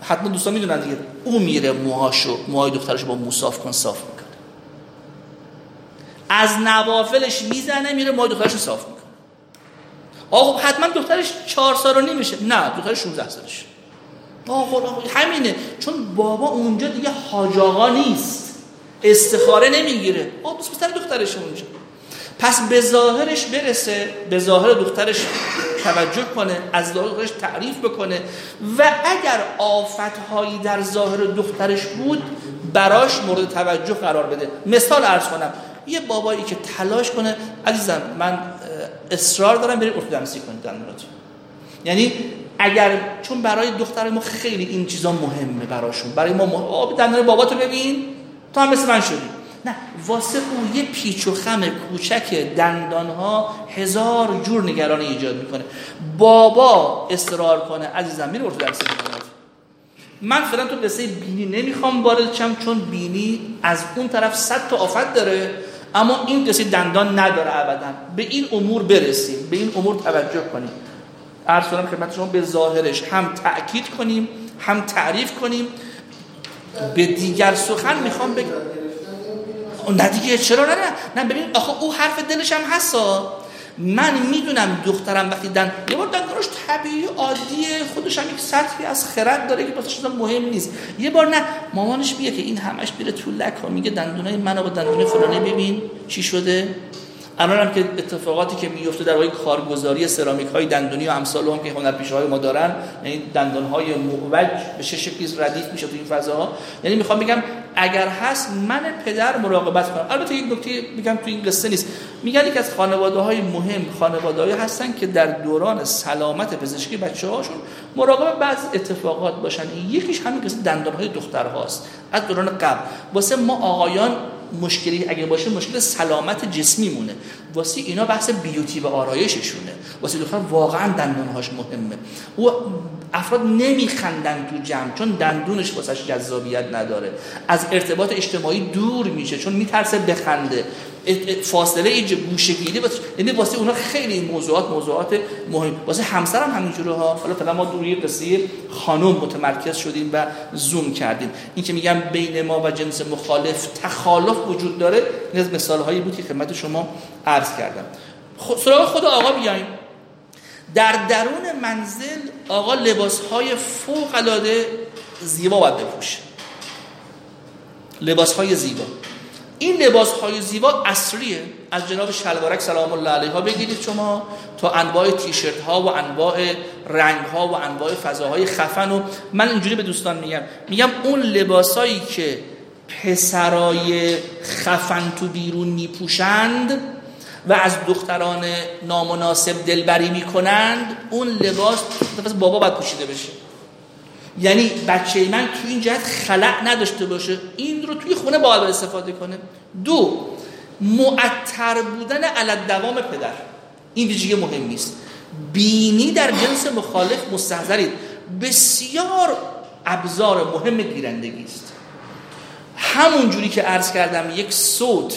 حتما دوستان می‌دونن دیگه. او میره موهاشو موهای دخترشو با موصاف کن صاف می‌کنه. از نوافلش می‌زنه میره موهای دخترشو صاف می‌کنه. آقا حتما دخترش چهار سال و نمیشه نه دخترش 16 سالش. آقا همینه. چون بابا اونجا دیگه حاج آقا نیست. استخاره نمی‌گیره. آقا پسر دخترش اونجا. پس به ظاهرش برسه به ظاهر دخترش توجه کنه از دخترش تعریف بکنه و اگر آفتهایی در ظاهر دخترش بود براش مورد توجه قرار بده. مثال عرض کنم. یه بابایی که تلاش کنه عزیزم من اصرار دارم بریم ارتودنسی کنید دندوناتون یعنی اگر چون برای دختر ما خیلی این چیزا مهمه براشون برای ما. آب دندان باباتو ببین تو هم مثل من شدی. نه واسه اون یه پیچ و خم کوچک دندان ها هزار جور نگرانی ایجاد می‌کنه. بابا اصرار کنه عزیزم میره ارتودنسی من فعلا تو قصه بینی نمی‌خوام وارد چم چون بینی از اون طرف صد تا آفت داره. اما این کسی دندان نداره ابدا. به این امور برسیم. به این امور توجه کنیم. عرض کنم خدمت شما به ظاهرش هم تأکید کنیم هم تعریف کنیم. به دیگر سخن می‌خوام بگم. نه دیگه چرا؟ نه نه. ببین آخه او حرف دلش هم هستا من می‌دونم دخترم وقتی دن یه بار دندانش طبیعی عادیه. خودش هم یک سطحی از خرد داره که واسه مهم نیست. یه بار نه مامانش میگه که این همش میره تو لک ها میگه دندونای منو با دندون فلانه ببین چی شده. الان هم که اتفاقاتی که میفته در حال کارگزاری سرامیک های دندونی و امثال هم که هنرپیشه های ما دارن یعنی دندان های معوج به چه شکلی ردیف میشه تو این فضاها. یعنی می‌خوام بگم اگر هست من پدر مراقبت کنم. البته یک نکته میگم تو این قصه نیست. میگن یک از خانواده های مهم خانواده هستن که در دوران سلامت پزشکی بچه هاشون مراقب بعض اتفاقات باشن. یکیش همین قصه دندان های دختر هاست از دوران قبل. واسه ما آقایان مشکلی اگه باشه مشکل سلامت جسمی مونه. واسه اینا بحث بیوتی و آرایششونه. واسه دختر واقعا دندونهاش مهمه. او افراد نمیخندن تو جمع چون دندونش واسش جذابیت نداره. از ارتباط اجتماعی دور میشه چون میترسه بخنده. فاصله گوشگیری یعنی واسه اونا خیلی موضوعات موضوعات مهم. واسه همسرم همینجوره ها. حالا فعلا ما دوری قصه خانم متمرکز شدیم و زوم کردیم. این که میگم بین ما و جنس مخالف تخالف وجود داره این از مثال هایی بود که خدمت شما عرض کردم. سراغ خود آقا بیایم. در درون منزل آقا لباس های فوق العاده زیبا باید بپوشه. لباس های زیبا. این لباس های زیبا اصلیه. از جناب شلوارک سلام الله علیها بگیرید شما تا انواع تیشرت ها و انواع رنگ ها و انواع فضاهای خفن و من اینجوری به دوستان میگم. میگم اون لباسایی که پسرای خفن تو بیرون میپوشند و از دختران نامناسب دلبری می‌کنند اون لباس بابا باید پوشیده بشه. یعنی بچه من تو این جهت خلق نداشته باشه. این رو توی خونه باید استفاده کنه. دو معطر بودن علت دوام پدر. این ویژگی مهم نیست. بینی در جنس مخالف مستحضرید بسیار ابزار مهم گیرندگی است. همون جوری که عرض کردم یک صوت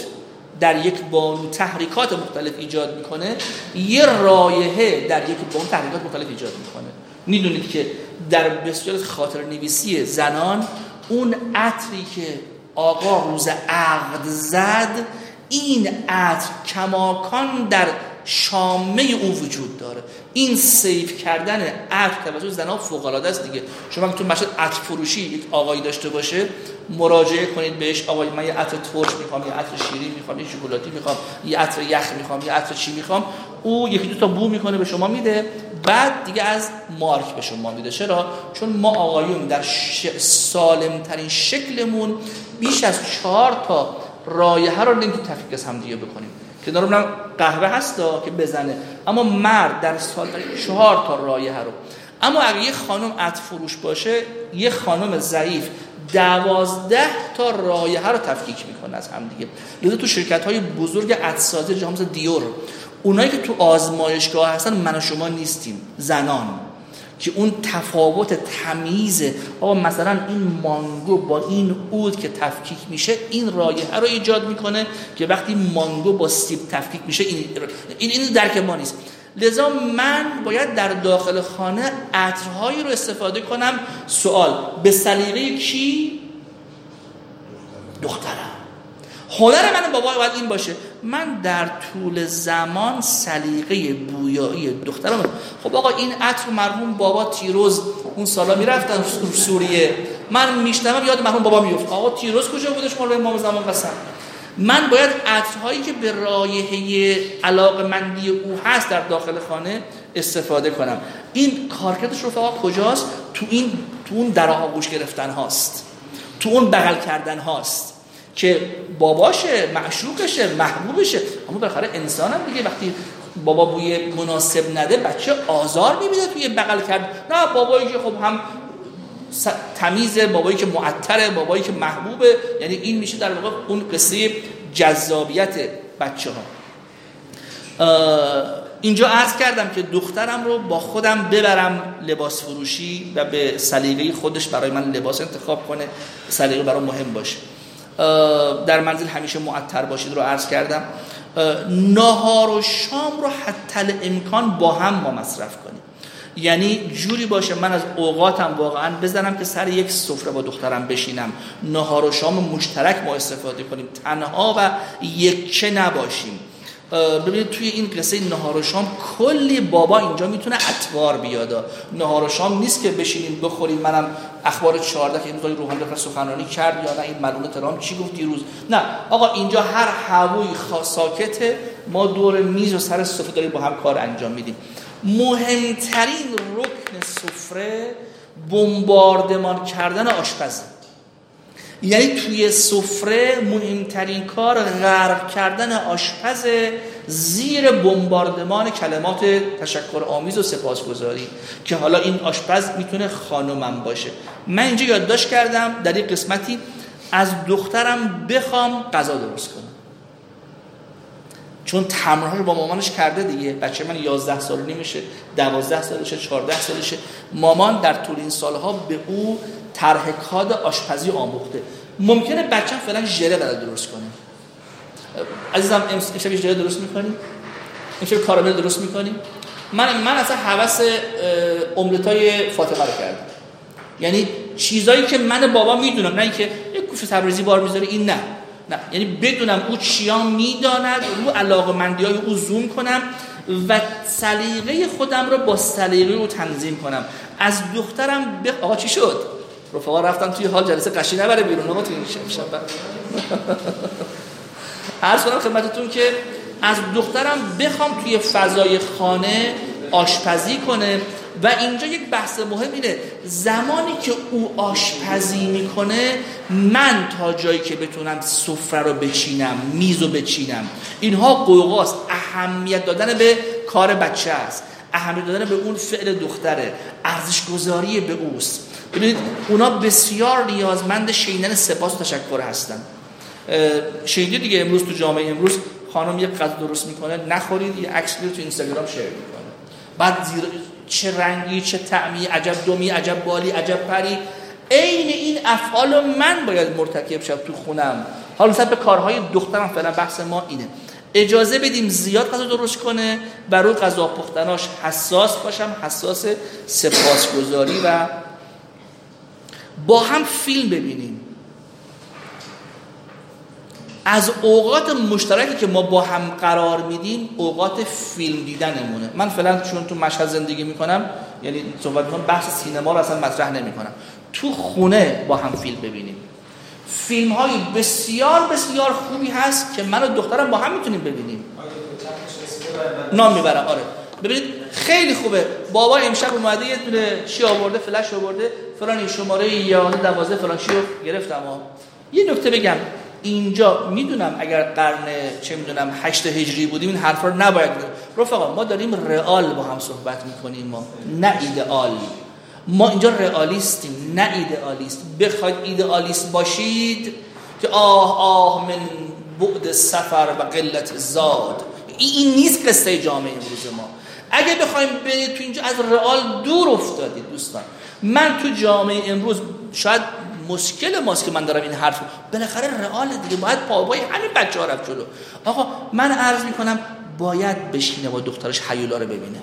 در یک بانو تحریکات مختلف ایجاد می‌کنه یه رایحه در یک بانو تحریکات مختلف ایجاد می‌کنه. می‌دونید که در بسیار خاطر نویسی زنان اون عطری که آقا روز عقد زد این عطر کماکان در شامه او وجود داره. این سیف کردن عطر توسط زنان فوق العاده است دیگه. شما تو مشهد عطر فروشی یک آقایی داشته باشه مراجعه کنید بهش آقای من یه عطر ترش می‌خوام یه عطر شیرین می‌خوام یه شکلاتی می‌خوام یه عطر یخ می‌خوام یه عطر چی می‌خوام؟ او یکی دو تا بو می‌کنه به شما میده بعد دیگه از مارک به شما میده. چرا؟ چون ما آقایون در سالم ترین شکلمون بیش از چهار تا رایحه رو نمی‌تونیم تفکیک از هم دیگه بکنیم کنار قهوه هستا که بزنه اما مرد در سال چهار تا رایحه رو. اما اگر یه خانم عطر فروش باشه یه خانم ضعیف دوازده تا رایحه رو تفکیک می‌کنه از هم دیگه لذا تو شرکت های بزرگ عطرسازی جهان مثل دیور اونایی که تو آزمایشگاه هستن من و شما نیستیم زنان. که اون تفاوت تمیز آقا مثلا این مانگو با این اود که تفکیک میشه این رایحه رو ایجاد می‌کنه که وقتی مانگو با سیب تفکیک میشه این این, این درک ما نیست. لذا من باید در داخل خانه عطرهایی رو استفاده کنم. سوال به سلیقه کی؟ دخترم. هنر من بابا باید این باشه. من در طول زمان سلیقه بویایی دخترم خب آقا این عطر مرحوم بابا تیروز اون سالا می‌رفتن سوریه. من میشنوم یاد مرحوم بابا میفت آقا تیروز کجا بودش؟ مال امام زمان قسم. من باید عطرهایی که به رایحه علاق مندی او هست در داخل خانه استفاده کنم. این کارکردش رفقا کجاست؟ تو این تو اون در آغوش گرفتن هاست. تو اون بغل کردن هاست. که باباشه معشوقشه محبوبشه. اما بالاخره انسان هم دیگه وقتی بابا بوی مناسب نده بچه آزار می‌بینه توی بغل کرد. نه بابایی که خب هم تمیز بابایی که معطره بابایی که محبوبه. یعنی این میشه در واقع اون قصه جذابیت بچه ها اینجا عرض کردم که دخترم رو با خودم ببرم لباس فروشی و به سلیقه خودش برای من لباس انتخاب کنه. سلیقه برای مهم باشه. در منزل همیشه معطر باشید رو عرض کردم. نهار و شام رو حتی امکان با هم ما مصرف کنیم یعنی جوری باشه من از اوقاتم واقعا بزنم که سر یک سفره با دخترم بشینم. نهار و شام مشترک ما استفاده کنیم. تنها و یک نباشیم. ببینید توی این قصه نهار و شام کلی بابا اینجا می‌تونه اطوار بیادا نهار و شام نیست که بشینیم بخوریم. منم اخبار 14 که این روحانی دفعه سخنرانی کرد یا نه این ملعون ترام چی گفت دیروز؟ نه. آقا اینجا هر هووی ساکته ما دور میز و سر سفره داریم با هم کار انجام میدیم. مهمترین رکن سفره بمباردمان کردن آشپزه. یعنی توی سفره مهمترین کار غرق کردن آشپز زیر بمباردمان کلمات تشکر آمیز و سپاسگزاری که حالا این آشپز می‌تونه خانومم باشه. من اینجا یادداشت کردم در این قسمتی از دخترم بخوام غذا درست کنم. چون تمرینش با مامانش کرده دیگه. بچه من 11 سال نمیشه 12 سالشه 14 سالشه. مامان در طول این سالها به او طرح کاد آشپزی آموخته. ممکنه بچه فعلا ژله بلد درست کنه. عزیزم امشب ژله درست می‌کنی امشب کارامل درست می‌کنی من من اصلا حوس املتای فاطمه رو کردم. یعنی چیزایی که من بابا می‌دونم نه اینکه یک کوفه تبریزی بار می‌ذاره این نه. نه. یعنی بدونم او چیا می‌داند رو علاقه مندی های او زوم کنم و سلیقه خودم رو با سلیقه او تنظیم کنم. از دخترم به آقا چی شد؟ رفقا رفتن توی حال جلسه قشی نبره بیرون. آقا توی شب عرض کنم خدمتتون که از دخترم بخوام توی فضای خانه آشپزی کنه و اینجا یک بحث مهم اینه. زمانی که او آشپزی می‌کنه من تا جایی که بتونم سفره رو بچینم میز رو بچینم. اینها قوقاست. اهمیت دادن به کار بچه است. اهمیت دادن به اون فعل دختره. ارزش گذاری به اوست. ببینید اونا بسیار نیازمند شینن سپاس و تشکر هستن. شیدی دیگه امروز تو جامعه؟ امروز خانم یه غذا درست می‌کنه نخورید یه عکس تو اینستاگرام شیر می‌کنه. بعد زیر چه رنگی چه تعمی عجب دومی عجب بالی عجب پری. عین این افعال من باید مرتکب شد تو خونم. حالا مثلا به کارهای دخترم فعلا بحث ما اینه. اجازه بدیم زیاد غذا درست کنه برای غذا پختناش حساس باشم حساس سپاسگزاری و با هم فیلم ببینیم. از اوقات مشترکی که ما با هم قرار میدیم اوقات فیلم دیدنمونه. من فعلا چون تو مشهد زندگی می‌کنم یعنی صحبت می‌کنم بحث سینما رو اصلا مطرح نمی‌کنم. تو خونه با هم فیلم ببینیم. فیلم های بسیار بسیار خوبی هست که من و دخترم با هم می‌تونیم ببینیم. نام می‌برم. آره. ببینید خیلی خوبه. بابا امشب اومده یه دونه چی آورده فلش آورده. فلان شماره 11 12 فلان چی رو گرفتم یه نکته بگم. اینجا می‌دونم اگر قرن چه می‌دونم هشت هجری بودیم این حرفا رو نباید رفقا ما داریم رئال با هم صحبت می‌کنیم ما. نه ایدئال. ما اینجا رئالیستیم نه ایدئالیست. بخواید ایدئالیست باشید که آه آه من بعد سفر و قلت زاد. این نیست قصه جامعه امروز ما. اگه بخوایم برید تو اینجا از رئال دور افتادید دوستان. من تو جامعه امروز شاید مشکل ماست که من دارم این حرف بالاخره رئال دیگه باید پاوای همین بچه ها رفت جلو. آقا من عرض می‌کنم باید بشینه با دخترش حیولا رو ببینه.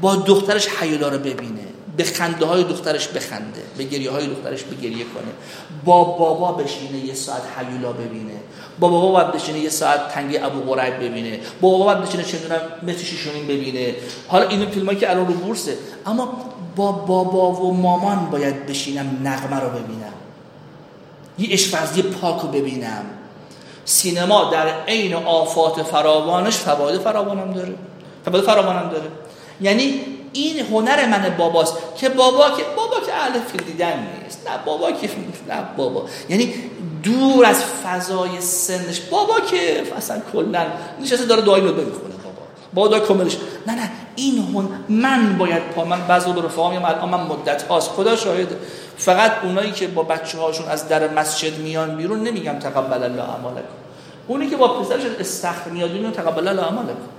با دخترش حیولا رو ببینه. به خنده های دخترش بخنده به گریه های دخترش بگریه کنه. با بابا بشینه یه ساعت حیولا ببینه. با بابا باید بشینه یه ساعت تنگی ابو قریب ببینه. با بابا باید بشینه چه می‌دونم ببینه. حالا این فیلمایی که الان رو بورسه. اما با بابا و مامان باید بشینم نغمه رو ببینم. یه اشفرزی پاک رو ببینم. سینما در عین آفات فراوانش فواید فراوانم داره. فواید فراوانم داره. یعنی این هنر من باباست که بابا که بابا که اهل فیلم دیدن نیست. نه بابا که نه بابا. یعنی دور از فضای سنش. بابا که اصلا کلا نشسته داره دعای رو می‌خونه. بابا. با کاملش. نه نه. این هن من باید پا من بعضی به رفقام میگم الان من مدت هاست. خدا شاهد. فقط اونایی که با بچه هاشون از در مسجد میان بیرون نمیگم تقبل الله اعمالکم. اونی که با پسرش استخر میاد تقبل الله اعمالکم.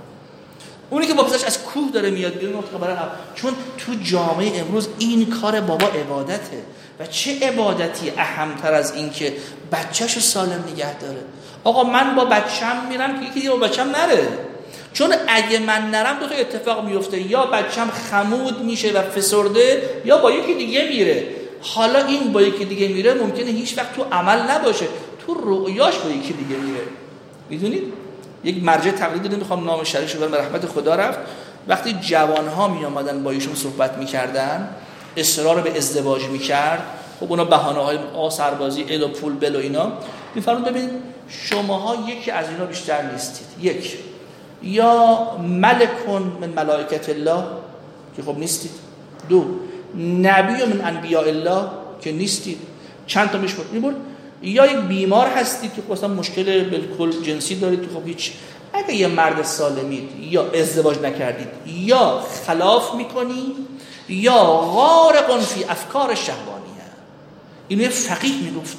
اونی که با پسرش از کوه داره میاد بیرون تقبل الله چون تو جامعه امروز این کار بابا عبادته. و چه عبادتی اهمتر از این که بچهش سالم نگه داره؟ آقا من با بچم میرم که یکی دیگه با بچم نره. چون اگه من نرم دو تا اتفاق میفته. یا بچم خمود میشه و فسرده یا با یکی دیگه میره. حالا این با یکی دیگه میره ممکنه هیچ وقت تو عمل نباشه. تو رؤیاش با یکی دیگه میره. می‌دونید؟ یک مرجع تقلیدی نمی‌خوام نام شریش رو به رحمت خدا رفت. وقتی جوان ها می آمدن با ایشون صحبت می‌کردن اصرار به ازدواج می‌کرد خب اونا بهانه های آ سربازی ال و پول بل و اینا. میفرمون ببین شماها یکی از اینا بیشتر نیستید. یک. یا ملکون من ملائکت الله که خب نیستید. دو. نبی من انبیاء الله که نیستید. چند تا میش بود یا یک بیمار هستید که خب مشکل بالکل جنسی دارید که خب هیچ اگه یه مرد سالمید یا ازدواج نکردید یا خلاف می‌کنی یا غارقون فی افکار شهوانیه. اینو فقیه می‌گفت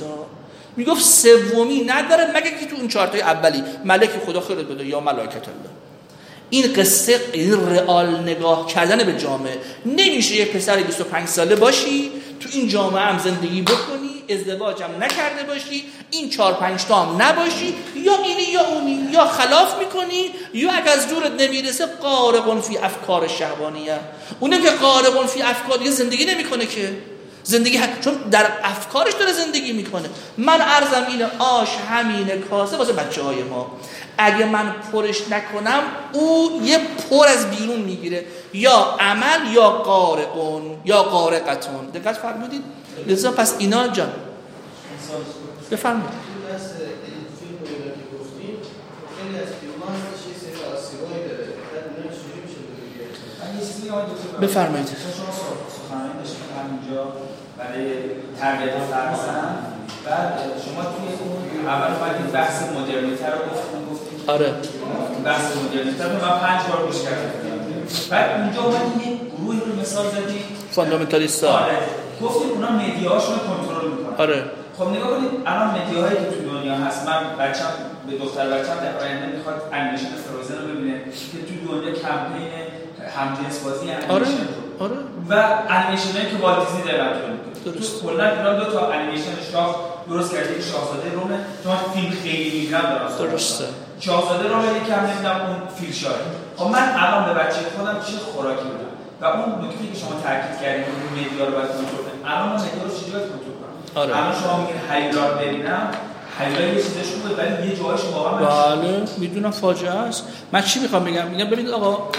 می‌گفت سومی نداره مگه که تو اون چارتای اولی. ملک خدا خیرت بده یا ملائکت الله. این قصه این رئال نگاه کردن به جامعه. نمیشه یه پسر 25 ساله باشی تو این جامعه هم زندگی بکنی ازدواج هم نکرده باشی این چهار پنج تا هم نباشی یا اینی یا اونی یا خلاف می‌کنی یا اگر از دورت نمی‌رسه قارقون فی افکار شهبانیه اونه که قارقون فی افکار زندگی نمی‌کنه که. زندگی چون در افکارش داره زندگی می‌کنه. من ارزم اینه آش همینه کاسه واسه بچه های ما. اگه من پرش نکنم او یه پر از بیرون می‌گیره. یا عمل یا قارقون یا قارقتون. دقت فرمودید؟ لذا پس اینا جان. بفرمایید. بفرمایید. برای فرزند بعد شما توی اول اومدید بحث رو آره. بحث مدرنیته رو من پنج بار گوش کردم بعد اونجا اومدید یه گروهی رو مثال زدید fundamentalist ا. آره. گفتید اونا media هاشون کنترل می‌کنن. آره. خب نگاه کنید الان media هایی که تو دنیا هست من بچم به دختر بچم در آینده می‌خواد انیمیشن فروزن رو ببینه که تو دنیا کمپین همجنس بازی انیمیشن آره آره. و انیمیشن که والت دیزنی داره انجام درست کلا ایران دو تا انیمیشن شاه درست کرده که شاهزاده رومه چون فیلم خیلی می‌گیرم دارم درسته. شاهزاده رومه یکم نمی‌دونم اون فیل شاه خب من الان به بچه خودم چه خوراکی بدم و اون نکته که شما تاکید کردید اون مدیا رو باید کنترل کنید الان من مدیا رو چجوری باید کنترل کنم؟ آره. الان شما میگین هیولا رو ببینم هیولا یه چیزش خوبه ولی یه جایش واقعا بله. می‌دونم فاجعه است. من چی می‌خوام بگم؟ میگم ببینید آقا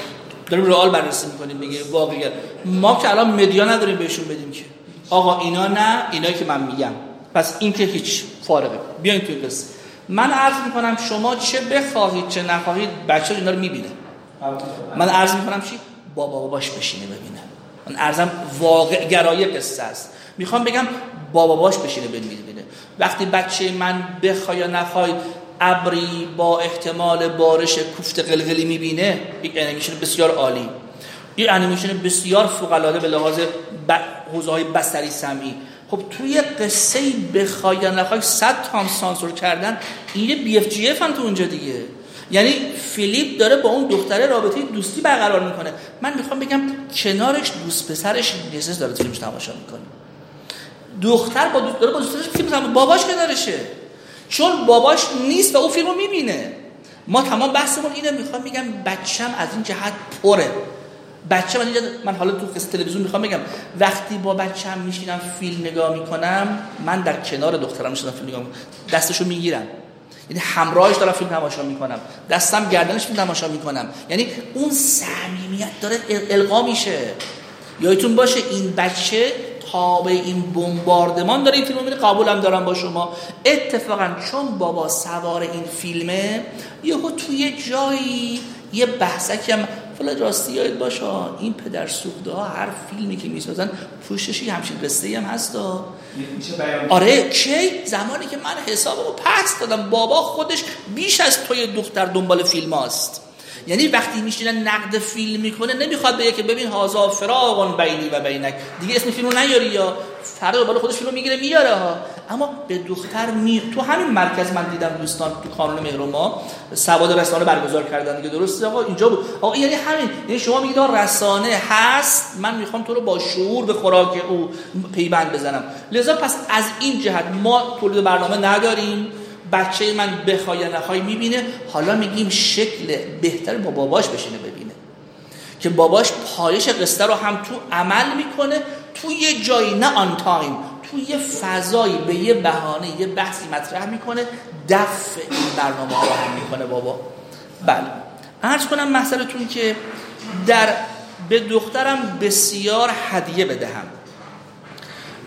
داریم رئال بررسی می‌کنیم میگه واقعیت. ما که الان مدیا نداریم بهشون بدیم که. آقا اینا نه اینایی که من میگم. پس این که هیچ فارغه. بیاین توی قصه. من عرض می‌کنم شما چه بخواهید چه نخواهید بچه اینا رو می‌بینه. من عرض می‌کنم چی؟ بابا باباش بشینه ببینه. من عرضم واقع گرایی قصه است. می‌خوام بگم بابا باش بشینه ببینه وقتی بچه من بخوای یا نخوای ابری با احتمال بارش کوفت قلقلی می‌بینه یک انیمیشن بسیار عالی. یه انیمیشن بسیار فوق العاده به لحاظ حوزه های بصری سمعی خب توی قصه بخوای یا نخوای 100 تا سانسور کردن این BF GF هم تو اونجا دیگه. یعنی فیلیپ داره با اون دختره رابطه دوستی برقرار می‌کنه. من می‌خوام بگم کنارش دوست پسرش نزس داره فیلمش تماشا می‌کنه. دختر با دوست داره با دوستش فیلم باباش کنارشه. چون باباش نیست و او فیلمو می‌بینه. ما تمام بحثمون اینه. می‌خوام میگم بچم از این جهت پره. بچه من, من حالا تو قصه تلویزیون می‌خوام بگم وقتی با بچم میشینم فیلم نگاه می‌کنم من در کنار دخترم میشینم فیلم نگاه می‌کنم. دستشو می‌گیرم. یعنی همراهش دارم فیلم تماشا می‌کنم. دستم گردنش فیلم تماشا می‌کنم. یعنی اون صمیمیت داره القا میشه. یادتون باشه این بچه تابع این بمباردمان داره این فیلم میره قبولم دارم با شما. اتفاقا چون بابا سوار این فیلمه یهو توی جایی یه بحثکی هم فلا راستی یاد باشه. این پدر سوخته ها هر فیلمی که می‌سازن پوشش یه همچین قصه هم هست آره کی زمانی که من حسابمو پس دادم. بابا خودش بیش از توی دختر دنبال فیلم هاست. یعنی وقتی میشینه نقد فیلم می‌کنه نمی‌خواد بگه که ببین هازا فراغون بینی و بینک. دیگه اسم فیلمو نیاری یا فردا بالا خودش فیلمو می‌گیره میاره ها. اما به دختر می تو همین مرکز من دیدم دوستان تو کانون مهرما سواد رسانه برگزار کردن دیگه. درسته؟ آقا اینجا بود. آقا یعنی همین. یعنی شما میگید رسانه هست من می‌خوام تو رو با شعور به خوراک او پیوند بزنم. لذا پس از این جهت ما تولید برنامه نداریم. بچه من بخوای نخوای می‌بینه حالا میگیم شکل بهتر با باباش بشینه ببینه. که باباش پایش قصه رو هم تو عمل می‌کنه تو یه جایی نه آن تایم تو یه فضایی به یه بهانه یه بحثی مطرح می‌کنه دفع این برنامه ها هم می‌کنه بابا. بله. عرض کنم مسئلتون که در به دخترم بسیار هدیه بدهم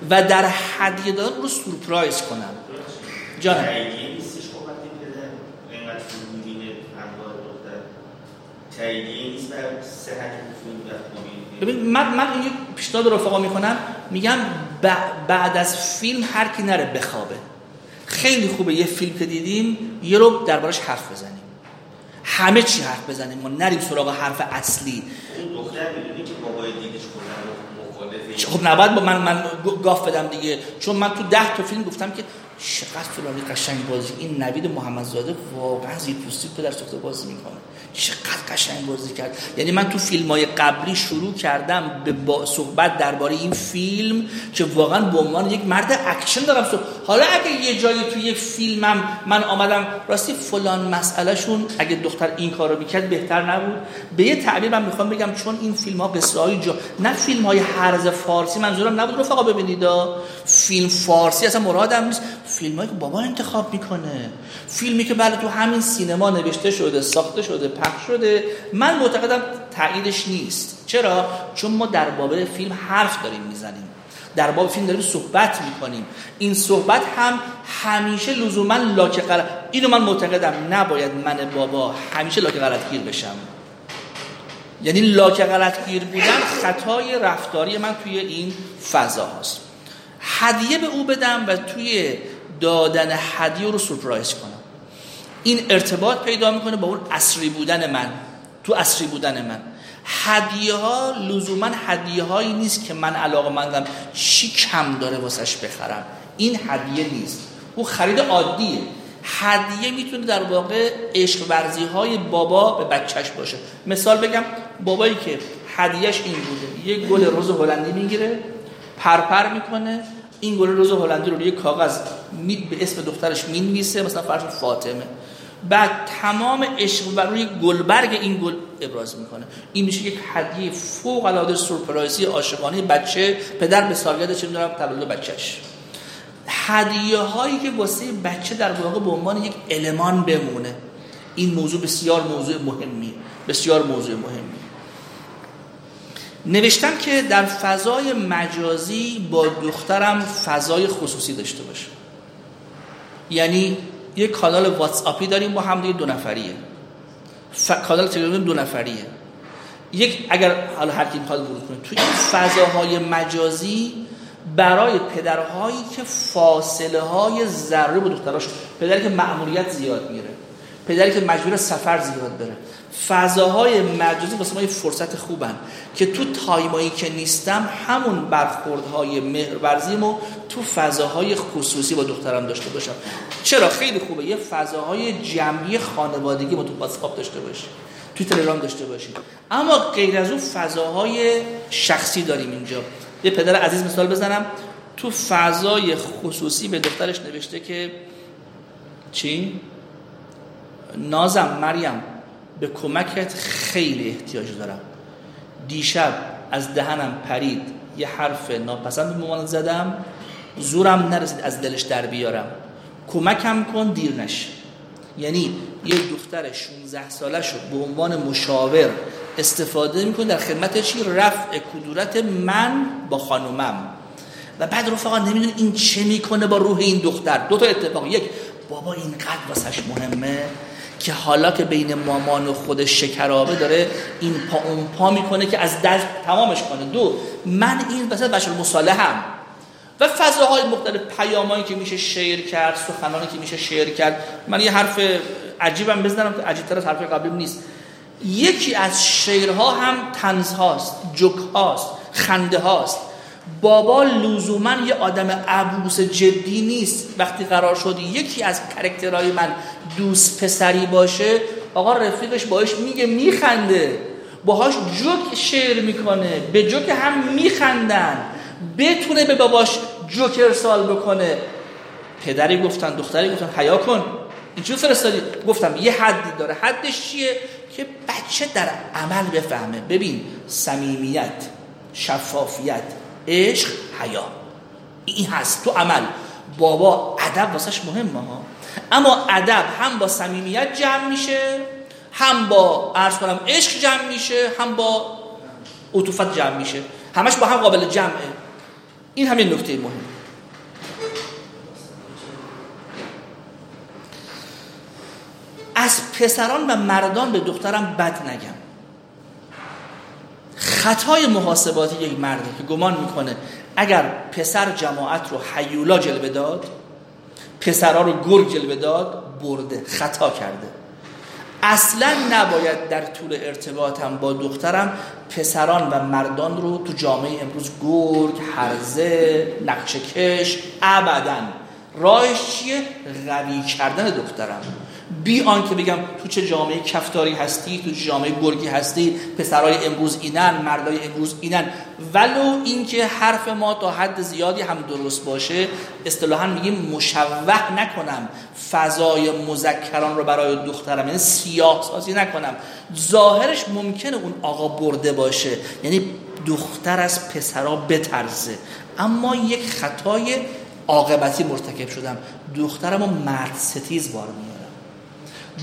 و در هدیه دادن رو سورپرایز کنم. جانم. تاییدیه نیست برای صحت ببین من من این پیشنهاد رفقا می‌کنم میگم بعد از فیلم هر کی نره بخوابه. خیلی خوبه یه فیلم که دیدیم یه رو دربارش حرف بزنیم. همه چی حرف بزنیم ما نریم سراغ حرف اصلی. دختر می‌دونی که بابای دیدش خب نباید با من من گاف بدم دیگه. چون من تو ده تا فیلم گفتم که چقدر فلانی قشنگ بازی. این نوید محمدزاده واقعا زیر پوستی پدر سوخته بازی می‌کنه. چقدر قشنگ بازی کرد. یعنی من تو فیلم های قبلی شروع کردم به با صحبت درباره این فیلم که واقعا به عنوان یک مرد اکشن دارم. صحبت. حالا اگه یه جایی تو یک فیلمم من آمدم راستی فلان مسئله شون اگه دختر این کارو می‌کرد بهتر نبود. به یه تعبیر من می‌خوام بگم چون این فیلم ها قصه های جا نه فیلم های هرز فارسی منظورم نبود رفقا ببینید. فیلم فارسی اصلا مرادم نیست. فیلم که بابا انتخاب می‌کنه. فیلمی که بله تو همین سینما نوشته شده ساخته شده پخش شده. من معتقدم تاییدش نیست. چرا؟ چون ما در باب فیلم حرف داریم می‌زنیم. در باب فیلم داریم صحبت می‌کنیم. این صحبت هم همیشه لزوما لاک غلط اینو من معتقدم. نباید من بابا همیشه لاک غلط گیر بشم. یعنی لاک غلط گیر بودن خطای رفتاری من توی این فضا هست هدیه به او بدم و توی دادن هدیه رو سورپرایز کنم. این ارتباط پیدا می‌کنه با اون اصری بودن من. تو اصری بودن من. هدیه ها لزوما هدیه هایی نیست که من علاقه مندم چی کم داره واسش بخرم. این هدیه نیست. او خرید عادیه. هدیه می‌تونه در واقع عشق ورزی های بابا به بچهش باشه. مثال بگم بابایی که هدیهش این بوده. یه گل روز هلندی می‌گیره پرپر می‌کنه. این گل روز هلندی رو روی کاغذ به اسم دخترش می‌نویسه. مثلا فرض فاطمه. بعد تمام عشق و روی گلبرگ این گل ابراز می‌کنه. این میشه یک هدیه فوق العاده سورپرایزی عاشقانه بچه پدر به سالگرد چه می‌دونم تولد بچهش. هدیه هایی که واسه بچه در واقع به عنوان یک المان بمونه. این موضوع بسیار موضوع مهمی بسیار موضوع مهمی. نوشتم که در فضای مجازی با دخترم فضای خصوصی داشته باشه. یعنی یک کانال واتساپی داریم با هم دو نفریه. ف... کانال تلگرام دو نفریه. یک اگر حالا هر کی می‌خواد ورود کنه توی این فضاهای مجازی برای پدرهایی که فاصله های ذره با دختراش پدری که مأموریت زیاد میره پدری که مجبور سفر زیاد بره. فضاهای مجازی واسه ما یه فرصت خوبن که تو تایمایی که نیستم همون برخوردهای مهرورزیمو تو فضاهای خصوصی با دخترم داشته باشم. چرا؟ خیلی خوبه. یه فضاهای جمعی خانوادگی ما تو واتساپ داشته باشیم تو تلگرام داشته باشیم اما غیر از اون فضاهای شخصی داریم اینجا. یه پدر عزیز مثال بزنم. تو فضای خصوصی به دخترش نوشته که چی؟ نازم مریم. به کمکت خیلی احتیاج دارم. دیشب از دهنم پرید. یه حرف ناپسند به مامان زدم. زورم نرسید از دلش در بیارم. کمکم کن دیر نشه یعنی یه دختر 16 ساله شد به عنوان مشاور استفاده می‌کنه در خدمت چی؟ رفع کدورت من با خانومم. و بعد رفقا نمیدون این چه می‌کنه با روح این دختر. دو تا اتفاق. یک بابا اینقدر واسش مهمه. که حالا که بین مامان و خود شکرابه داره این پا اون پا می‌کنه که از دست تمامش کنه. دو من این وسط بشر مصالحم. و فضاهای مختلف پیامایی که میشه شیر کرد سخنانی که میشه شیر کرد. من یه حرف عجیبم بزنم که عجیبتر از حرف قبلی نیست. یکی از شیرها هم تنز هاست جوک هاست خنده هاست بابا لزوما یه آدم عبوس جدی نیست. وقتی قرار شد یکی از کرکترهای من دوست پسری باشه آقا رفیقش باش میگه میخنده. باهاش جوک شعر می‌کنه. به جوک هم میخندن. بتونه به باباش جوک ارسال بکنه. پدری گفتن دختری گفتن حیا کن. اینجور فرستادی. گفتم یه حدی داره. حدش چیه؟ که بچه در عمل بفهمه. ببین صمیمیت شفافیت عشق حیا. این هست. تو عمل. بابا ادب واسش مهمه ها. اما ادب هم با صمیمیت جمع میشه هم با عرض کنم عشق جمع میشه هم با عطوفت جمع میشه. همش با هم قابل جمعه. این همین نکته مهم. از پسران و مردان به دخترم بد نگم. خطای محاسباتی یک مرده که گمان می‌کنه اگر پسر جماعت رو حیولا جلوه داد پسرها رو گرگ جلوه داد برده خطا کرده. اصلا نباید در طول ارتباطم با دخترم پسران و مردان رو تو جامعه امروز گرگ، حرزه، نقشه کش ابدا. راهش چیه؟ قوی کردن دخترم. بی آنکه بگم تو چه جامعه کفتاری هستی تو چه جامعه گرگی هستی پسرای امروز اینن مردای امروز اینن. ولو اینکه حرف ما تا حد زیادی هم درست باشه اصطلاحا میگیم مشوه نکنم. فضای مذکران رو برای دخترم یعنی سیاه سازی نکنم. ظاهرش ممکنه اون آقا برده باشه. یعنی دختر از پسرا بترزه اما یک خطای عاقبتی مرتکب شدم. دخترم رو مرد ستیز بار میارم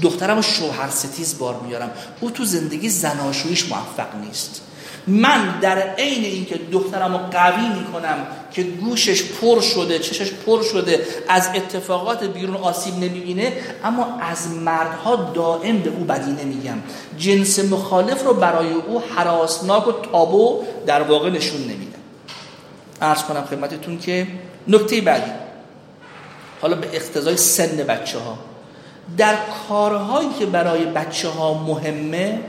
دخترم رو شوهر ستیز بار میارم. او تو زندگی زناشویش موفق نیست. من در عین اینکه دخترم رو قوی می‌کنم که گوشش پر شده چشش پر شده از اتفاقات بیرون آسیب نمی‌بینه اما از مردها دائم به او بدی نمیگم. جنس مخالف رو برای او حراسناک و تابو در واقع نشون نمیدم ارز کنم خدمتتون که نکته بعدی. حالا به اقتضای سن بچه ها در کارهایی که برای بچه ها مهمه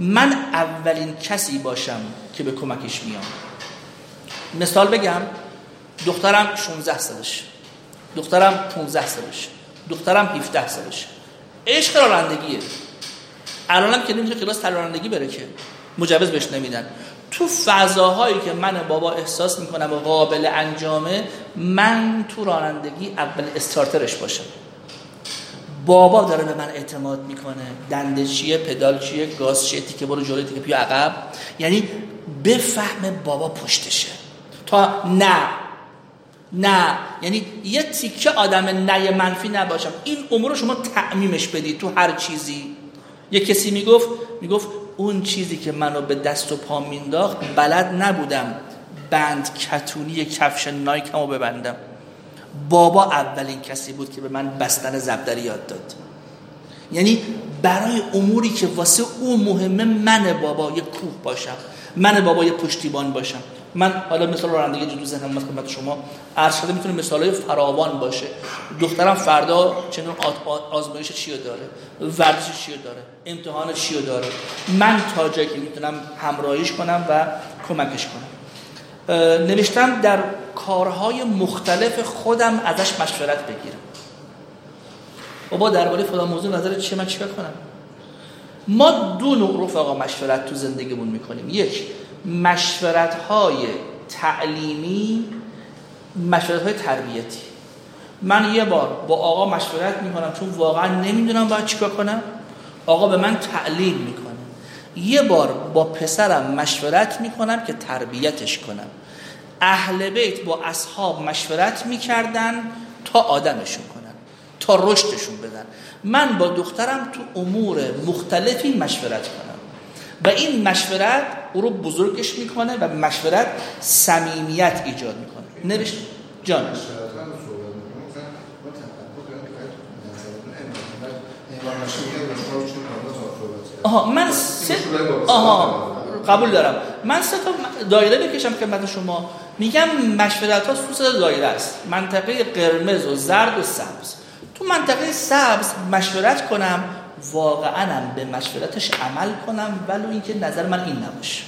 من اولین کسی باشم که به کمکش میام. مثال بگم دخترم 16 سالش دخترم 15 سالش دخترم 17 سالش. عشق رانندگیه. الانم که نمیشه کلاس رانندگی بره که مجوز بهش نمیدن. تو فضاهایی که من بابا احساس می‌کنم و قابل انجامه من تو رانندگی اول استارترش باشم. بابا داره به من اعتماد می‌کنه. دنده چیه پدال چیه گاز چیه تیکه برو جلوی تیکه پیو عقب. یعنی بفهم بابا پشتشه. تا نه. نه. یعنی یه تیکه آدم نه منفی نباشم. این امور شما تعمیمش بدید تو هر چیزی. یه کسی می‌گفت می‌گفت اون چیزی که منو به دست و پا مینداخت بلد نبودم. بند کتونی کفش نایکمو ببندم. بابا اولین کسی بود که به من بستن زبدری یاد داد. یعنی برای اموری که واسه او مهمه من بابا یه کوه باشم من بابا یه پشتیبان باشم. من حالا مثال رانندگی جدو ذهنم خدمت شما عرض شده می‌تونه مثالای فراوان باشه. دخترم فردا چنون آزمایش چی داره؟ ورزش چی داره؟ امتحان چی داره؟ من تا جایی که می‌تونم همراهیش کنم و کمکش کنم. نوشتم در کارهای مختلف خودم ازش مشورت بگیرم. بابا درباره فلان موضوع نظر چیه؟ من چیکار کنم؟ ما دو نوع رفقا مشورت تو زندگیمون می‌کنیم. یک مشورت های تعلیمی مشورت های تربیتی. من یه بار با آقا مشورت می‌کنم چون واقعا نمی‌دونم باید چیکار کنم. آقا به من تعلیم می‌کنه. یه بار با پسرم مشورت می‌کنم که تربیتش کنم. اهل بیت با اصحاب مشورت می‌کردن تا آدمشون کنن تا رشدشون بدن. من با دخترم تو امور مختلفی مشورت کنم. و این مشورت او رو بزرگش می‌کنه و مشورت صمیمیت ایجاد می‌کنه. نوشت؟ جان. آها من سه آها. قبول دارم. من سه تا دایره بکشم خدمت شما. میگم مشورت ها سوس دایره است. منطقه قرمز و زرد و سبز. تو منطقه سبز مشورت کنم. واقعا به مشورتش عمل کنم ولو اینکه نظر من این نباشه.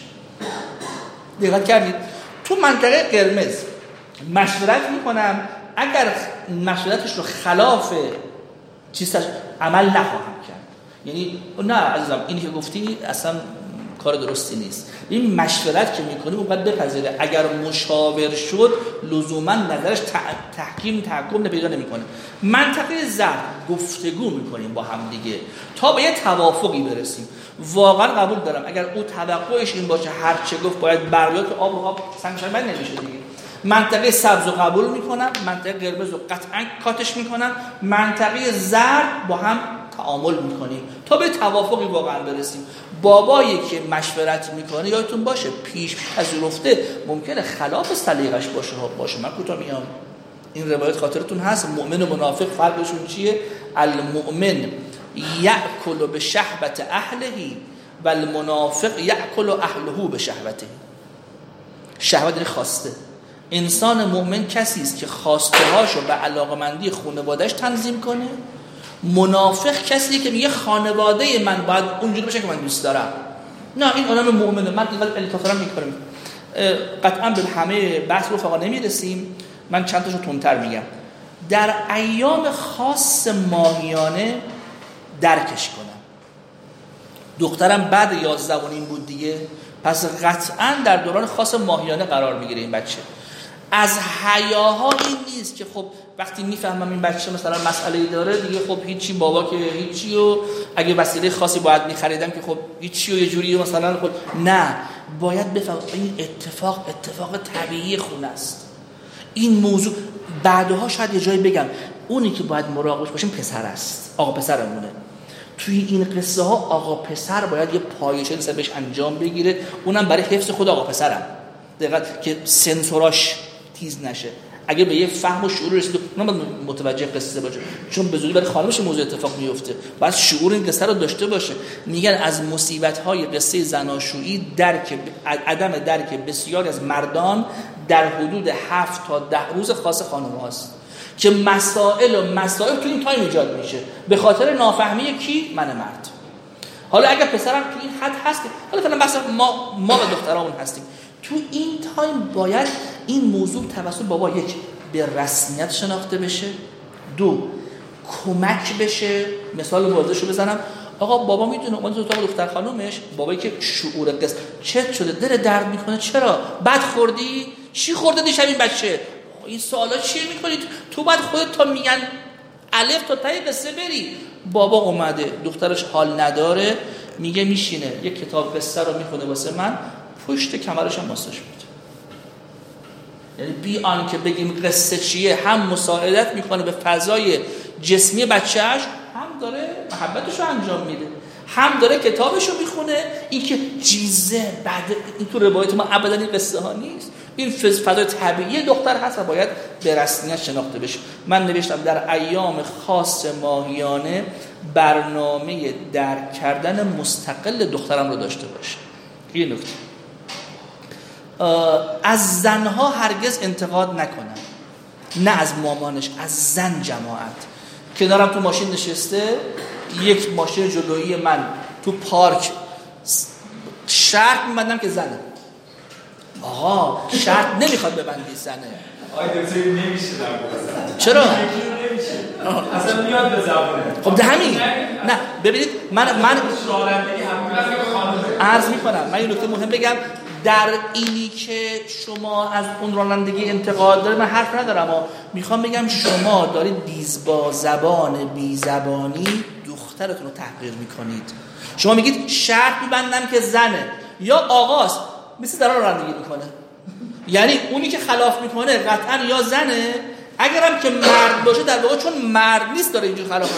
دقت کردید؟ تو منطقه قرمز مشورت می‌کنم. اگر مشورتش رو خلاف چیزش عمل نخواهم کرد. یعنی نه عزیزم اینی که گفتی اصلا کار درستی نیست. این مشورت که می‌کنه اونقدر بپذیره. اگر مشاور شد لزوما نظرش تحکیم تحکم پیدا نمی‌کنه. منطقه زرد گفتگو می‌کنیم با هم دیگه. تا به یه توافقی برسیم. واقعا قبول دارم. اگر او توقعش این باشه هر چه گفت باید بریات آب و آب سنگشن نمیشه دیگه. منطقه سبز رو قبول می‌کنم. منطقه قرمز رو قطعا کاتش می‌کنم. منطقه زرد با هم تعامل می‌کنیم تا به توافقی واقعا برسیم. بابایی که مشورت می‌کنه یادتون باشه پیش پذیرفته. ممکنه خلاف سلیقش باشه باشه. من کوتاه میام. این روایت خاطرتون هست. مؤمن و منافق فرقشون چیه؟ المؤمن یأکل به شهبت اهلهی و المنافق یأکل اهله به شهبته شهوت خواسته. انسان مؤمن کسی است که خواسته هاشو به علاقمندی خانوادهش تنظیم کنه منافق کسی که میگه خانواده من باید اونجوری باشه که من دوست دارم. نه این آدم مؤمنه. من اینقدر التفاتم می‌کنم. قطعا به همه بحث رو فقط نمی‌رسیم. من چند تاشو تونتر میگم. در ایام خاص ماهیانه درکش کنم. دخترم بعد یازدوانین بود دیگه. پس قطعا در دوران خاص ماهیانه قرار می‌گیره این بچه. از حیاها این نیست که خب وقتی می‌فهمم این بچه مثلا مسئله داره دیگه خب هیچی بابا که هیچی و اگه وسیله خاصی باید میخریدم که خب هیچی و یه جوری مثلا خب. نه باید بفهم این اتفاق اتفاق طبیعی خونه است. این موضوع بعدها شاید یه جایی بگم. اونی که باید مراقبش باشیم پسر است. آقا پسرمونه. توی این قصه ها آقا پسر باید یه پایشه بهش انجام بگیره. اونم برای حفظ خود آقا پسرم. دقیقا که سنسوراش تیز نشه. اگه به یه فهم و شعور رسید اونم متوجه قصه باشه. چون به زودی برای خانمش موضوع اتفاق میفته. بعد شعور این قصه رو داشته باشه. میگن از مصیبت های قصه زناشویی درک عدم درک بسیاری از مردان در حدود هفت تا ده روز خاص خانم هاست. که مسائل و مسائل تو این تایم ایجاد میشه. به خاطر نافهمی کی؟ من مرد. حالا اگر پسرم تو این خط هست حالا بحث ما ما و دخترامون هستیم. تو این تایم باید این موضوع توسط بابا یک به رسمیت شناخته بشه. دو کمک بشه. مثال واضحشو بزنم. آقا بابا می‌دونه اومد تو دختر خانومش. بابایی که شعور قصد. چت شده دل درد می‌کنه. چرا؟ بد خوردی؟ چی خورده دیشب این بچه؟ این سوالا چیه می‌کنید؟ تو باید خودت تا میگن الف تا تای قصه بری. بابا اومده. دخترش حال نداره. میگه میشینه. یک کتاب قصه رو می‌خونه واسه من. پشت کمرش هم ماساژ میده یعنی بی که بگیم قصه چیه هم مساعدت می‌کنه به فضای جسمی بچهش هم داره محبتش رو انجام میده. هم داره کتابش رو می‌خونه. این که جیزه بعد این تو روایت ما ابدا این قصه ها نیست. این فضای طبیعی دختر هست و باید به رسمیت شناخته بشه. من نوشتم در ایام خاص ماهیانه برنامه درک کردن مستقل دخترم رو داشته باشه. این نکته. از زنها هرگز انتقاد نکنم. نه از مامانش از زن جماعت. کنارم تو ماشین نشسته یک ماشین جلویی من. تو پارک. شرط میبندم که زنه. آقا شرط نمی‌خواد ببندی زنه. آقای دکتر نمیشه چرا؟ اصلا میاد به زبانه خب ده همین. نه ببینید من من عرض می‌کنم. من این نکته مهم بگم. در اینی که شما از اون رانندگی انتقاد داره من حرف ندارم اما می‌خوام بگم شما دارید بیزبا زبان بی زبانی دخترتون رو تحقیر می‌کنید. شما میگید شرط میبندم که زنه یا آقاست. مثل در رانندگی می‌کنه. یعنی اونی که خلاف می‌کنه قطعا یا زنه اگرم که مرد باشه در واقع چون مرد نیست داره اینجور خلاف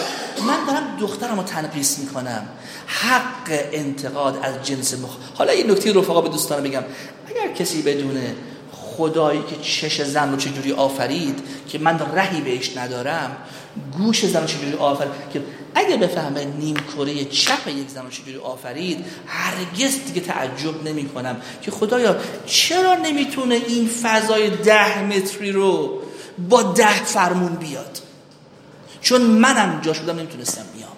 من دارم دخترم رو تنقیس می‌کنم. حق انتقاد از جنس مخ حالا این نکته رفقا به دوستان بگم. اگر کسی بدونه خدایی که چش زن رو چجوری آفرید که من رهی بهش ندارم گوش زن رو چجوری آفرید که اگه بفهمه نیم کره چپ یک زن رو چجوری آفرید هرگز دیگه تعجب نمی کنم که خدایا چرا نمی‌تونه این فضای ده متری رو با ده فرمون بیاد. چون منم جاش بودم نمی‌تونستم بیام.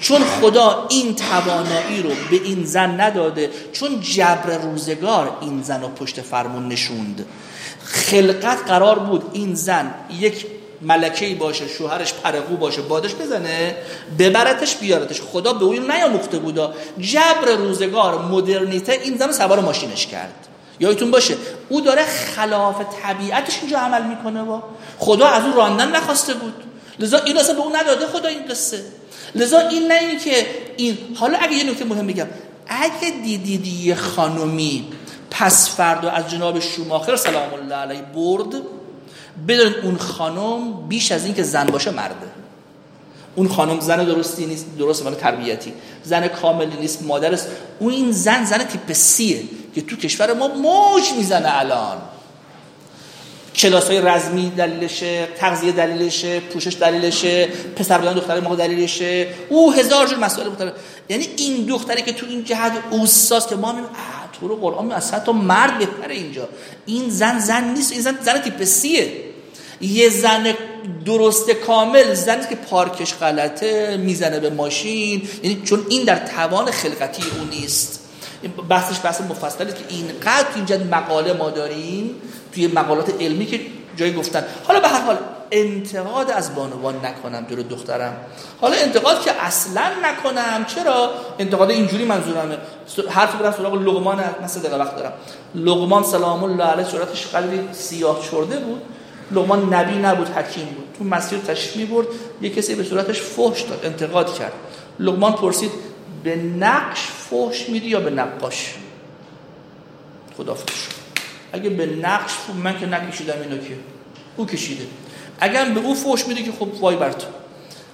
چون خدا این توانایی رو به این زن نداده چون جبر روزگار این زن رو پشت فرمون نشوند. خلقت قرار بود این زن یک ملکه باشه شوهرش پرقو باشه بادش بزنه ببرتش بیارتش. خدا به اون نیاموخته بودا. جبر روزگار مدرنیته این زن سوار ماشینش کرد. یادتون باشه او داره خلاف طبیعتش اینجا عمل می‌کنه و خدا از اون راندن نخواسته بود. لذا این اصلا به اون نداده خدا این قصه. لذا این نه این که این حالا اگه یه نکته مهم بگم اگه دیدید یه خانومی پس فردا از جناب شوماخر سلام الله علیه برد بدون اون خانم بیش از این که زن باشه مرده. اون خانم زن درستی نیست درست ولی تربیتی. زن کاملی نیست مادر است اون این زن زن تیپ سیه. که تو کشور ما موج می‌زنه الان. کلاس های رزمی دلیلشه تغذیه دلیلشه پوشش دلیلشه پسر بودن دختر ما دلیلشه. او هزار جور مسائل مختلف یعنی این دختری که تو این جهت اوساس که ما میگیم تو رو قرآن اصلا تو مرد بهتره اینجا. این زن زن نیست این زن زن تیپ سیه. یه زن درست کامل زنی که پارکش غلطه می‌زنه به ماشین. یعنی چون این در توان خلقتی اون نیست. بحثش بحث مفصلی که اینقدر اینجا مقاله ما داریم توی مقالات علمی که جایی گفتن. حالا به هر حال انتقاد از بانوان نکنم جلو دخترم. حالا انتقاد که اصلا نکنم. چرا؟ انتقاد اینجوری منظورمه. حرف برم سراغ لقمان مثلا دقیقه وقت دارم. لقمان سلام الله علیه صورتش قلبی سیاه چرده بود. لقمان نبی نبود حکیم بود. تو مسیر تشریف برد یه کسی به صورتش فحش داد انتقاد کرد. لقمان پرسید به نقش فحش میدی یا به نقاش؟ خدا اگه به نقش من که نکشیدم اینو که. او کشیده. اگر به او فوش میده که خب وای بر تو.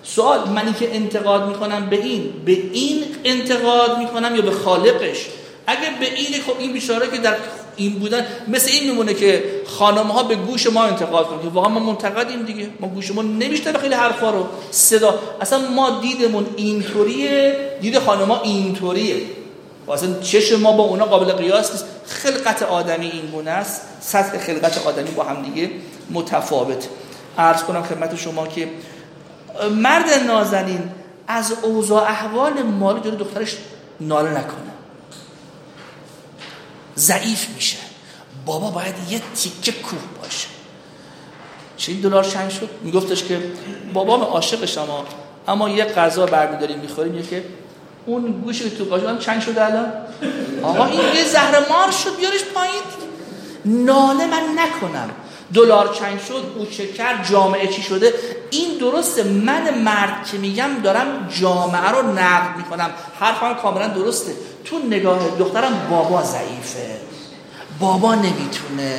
سوال منی که انتقاد می‌کنم به این به این انتقاد می‌کنم یا به خالقش؟ اگه به این خب این بیچاره که در این بودن مثل این میمونه که خانم ها به گوش ما انتقاد کنن که واقعا ما منتقدیم دیگه. ما گوشمون نمیشته خیلی حرفا رو صدا. اصلا ما دیدمون اینطوریه دید خانم ها اینطوریه اصلا چش ما با اونا قابل قیاس نیست. خلقت آدمی این گونه است. سطح خلقت آدمی با هم دیگه متفاوت. عرض کنم خدمت شما که مرد نازنین از اوضاع احوال مالی جلو دخترش ناله نکنه. ضعیف میشه. بابا باید یه تیکه کوه باشه. چه دلار چند شد؟ میگفتش که بابام عاشق شما اما یه غذا برمیداریم می‌خوریم که اون گوشی تو قاشقم چند شده الان. آقا این یه زهر مار شد بیارش پایین. ناله من نکنم. دلار چند شد او کرد جامعه چی شده؟ این درسته من مرد که میگم دارم جامعه رو نقد می‌کنم. حرفم کاملا درسته. تو نگاه دخترم بابا ضعیفه. بابا نمی‌تونه.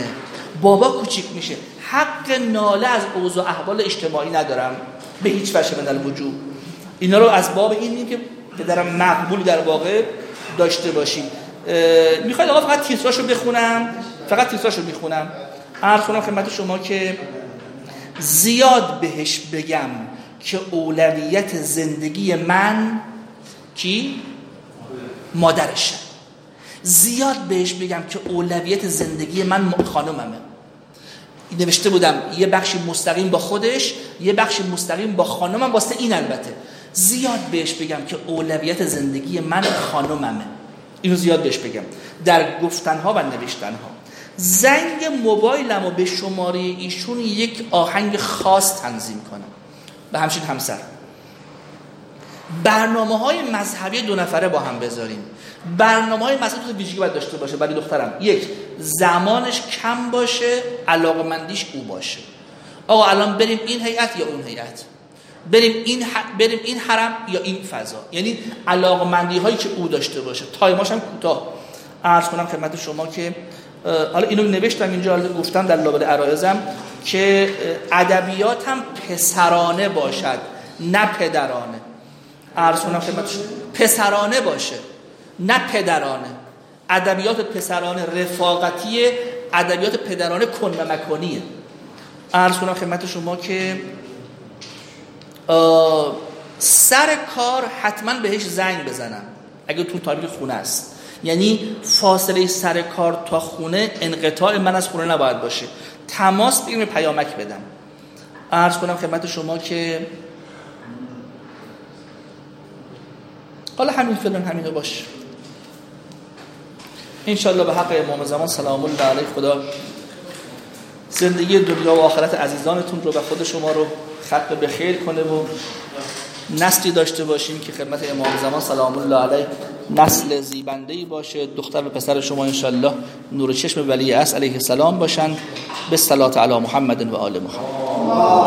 بابا کوچیک میشه. حق ناله از اوضاع احوال اجتماعی ندارم. به هیچ وجه من وجود اینا رو از باب این که پدرم مقبول در واقع داشته باشیم می‌خواید آقا فقط تیتراشو بخونم؟ فقط تیتراشو می‌خونم. عرض کنم خدمت شما که زیاد بهش بگم که اولویت زندگی من کی؟ مادرشه. زیاد بهش بگم که اولویت زندگی من خانوممه. نوشته بودم یه بخشی مستقیم با خودش یه بخشی مستقیم با خانومم واسه این البته. زیاد بهش بگم که اولویت زندگی من خانوممه. اینو زیاد بهش بگم. در گفتنها و نوشتنها. زنگ موبایلم و به شماره ایشون یک آهنگ خاص تنظیم کنم. به همچین همسر. برنامه های مذهبی دو نفره با هم بذاریم. برنامه های مذهبی تو ویژگی باید داشته باشه. برای دخترم یک زمانش کم باشه علاقمندیش او باشه. آقا الان بریم این هیئت یا اون هیئت؟ بریم این بریم این حرم یا این فضا؟ یعنی علاقمندی هایی که او داشته باشه. تایماش هم کوتاه. عرض کنم خدمت شما که حالا اینو نوشتم اینجا گفتم در لابد عرایزم که ادبیات هم پسرانه باشد نه پدرانه. عرض کنم پسرانه باشه نه پدرانه. ادبیات پسرانه رفاقتی ادبیات پدرانه کن و مکانیه. عرض کنم خدمت شما که سر کار حتما بهش زنگ بزنم. اگه تو تاریخ خونه است. یعنی فاصله سر کار تا خونه انقطاع من از خونه نباید باشه. تماس بگیرم پیامک بدم. عرض کنم خدمت شما که حالا همین فلان همینو باشه انشالله به حق امام زمان سلام الله علیه خدا زندگی دنیا و آخرت عزیزانتون رو و خود شما رو ختم به خیر کنه و نسلی داشته باشیم که خدمت امام زمان سلام الله علیه نسل زیبنده ای باشه. دختر و پسر شما انشالله نور چشم ولی اس علیه السلام باشند به صلات علی محمد و آل محمد.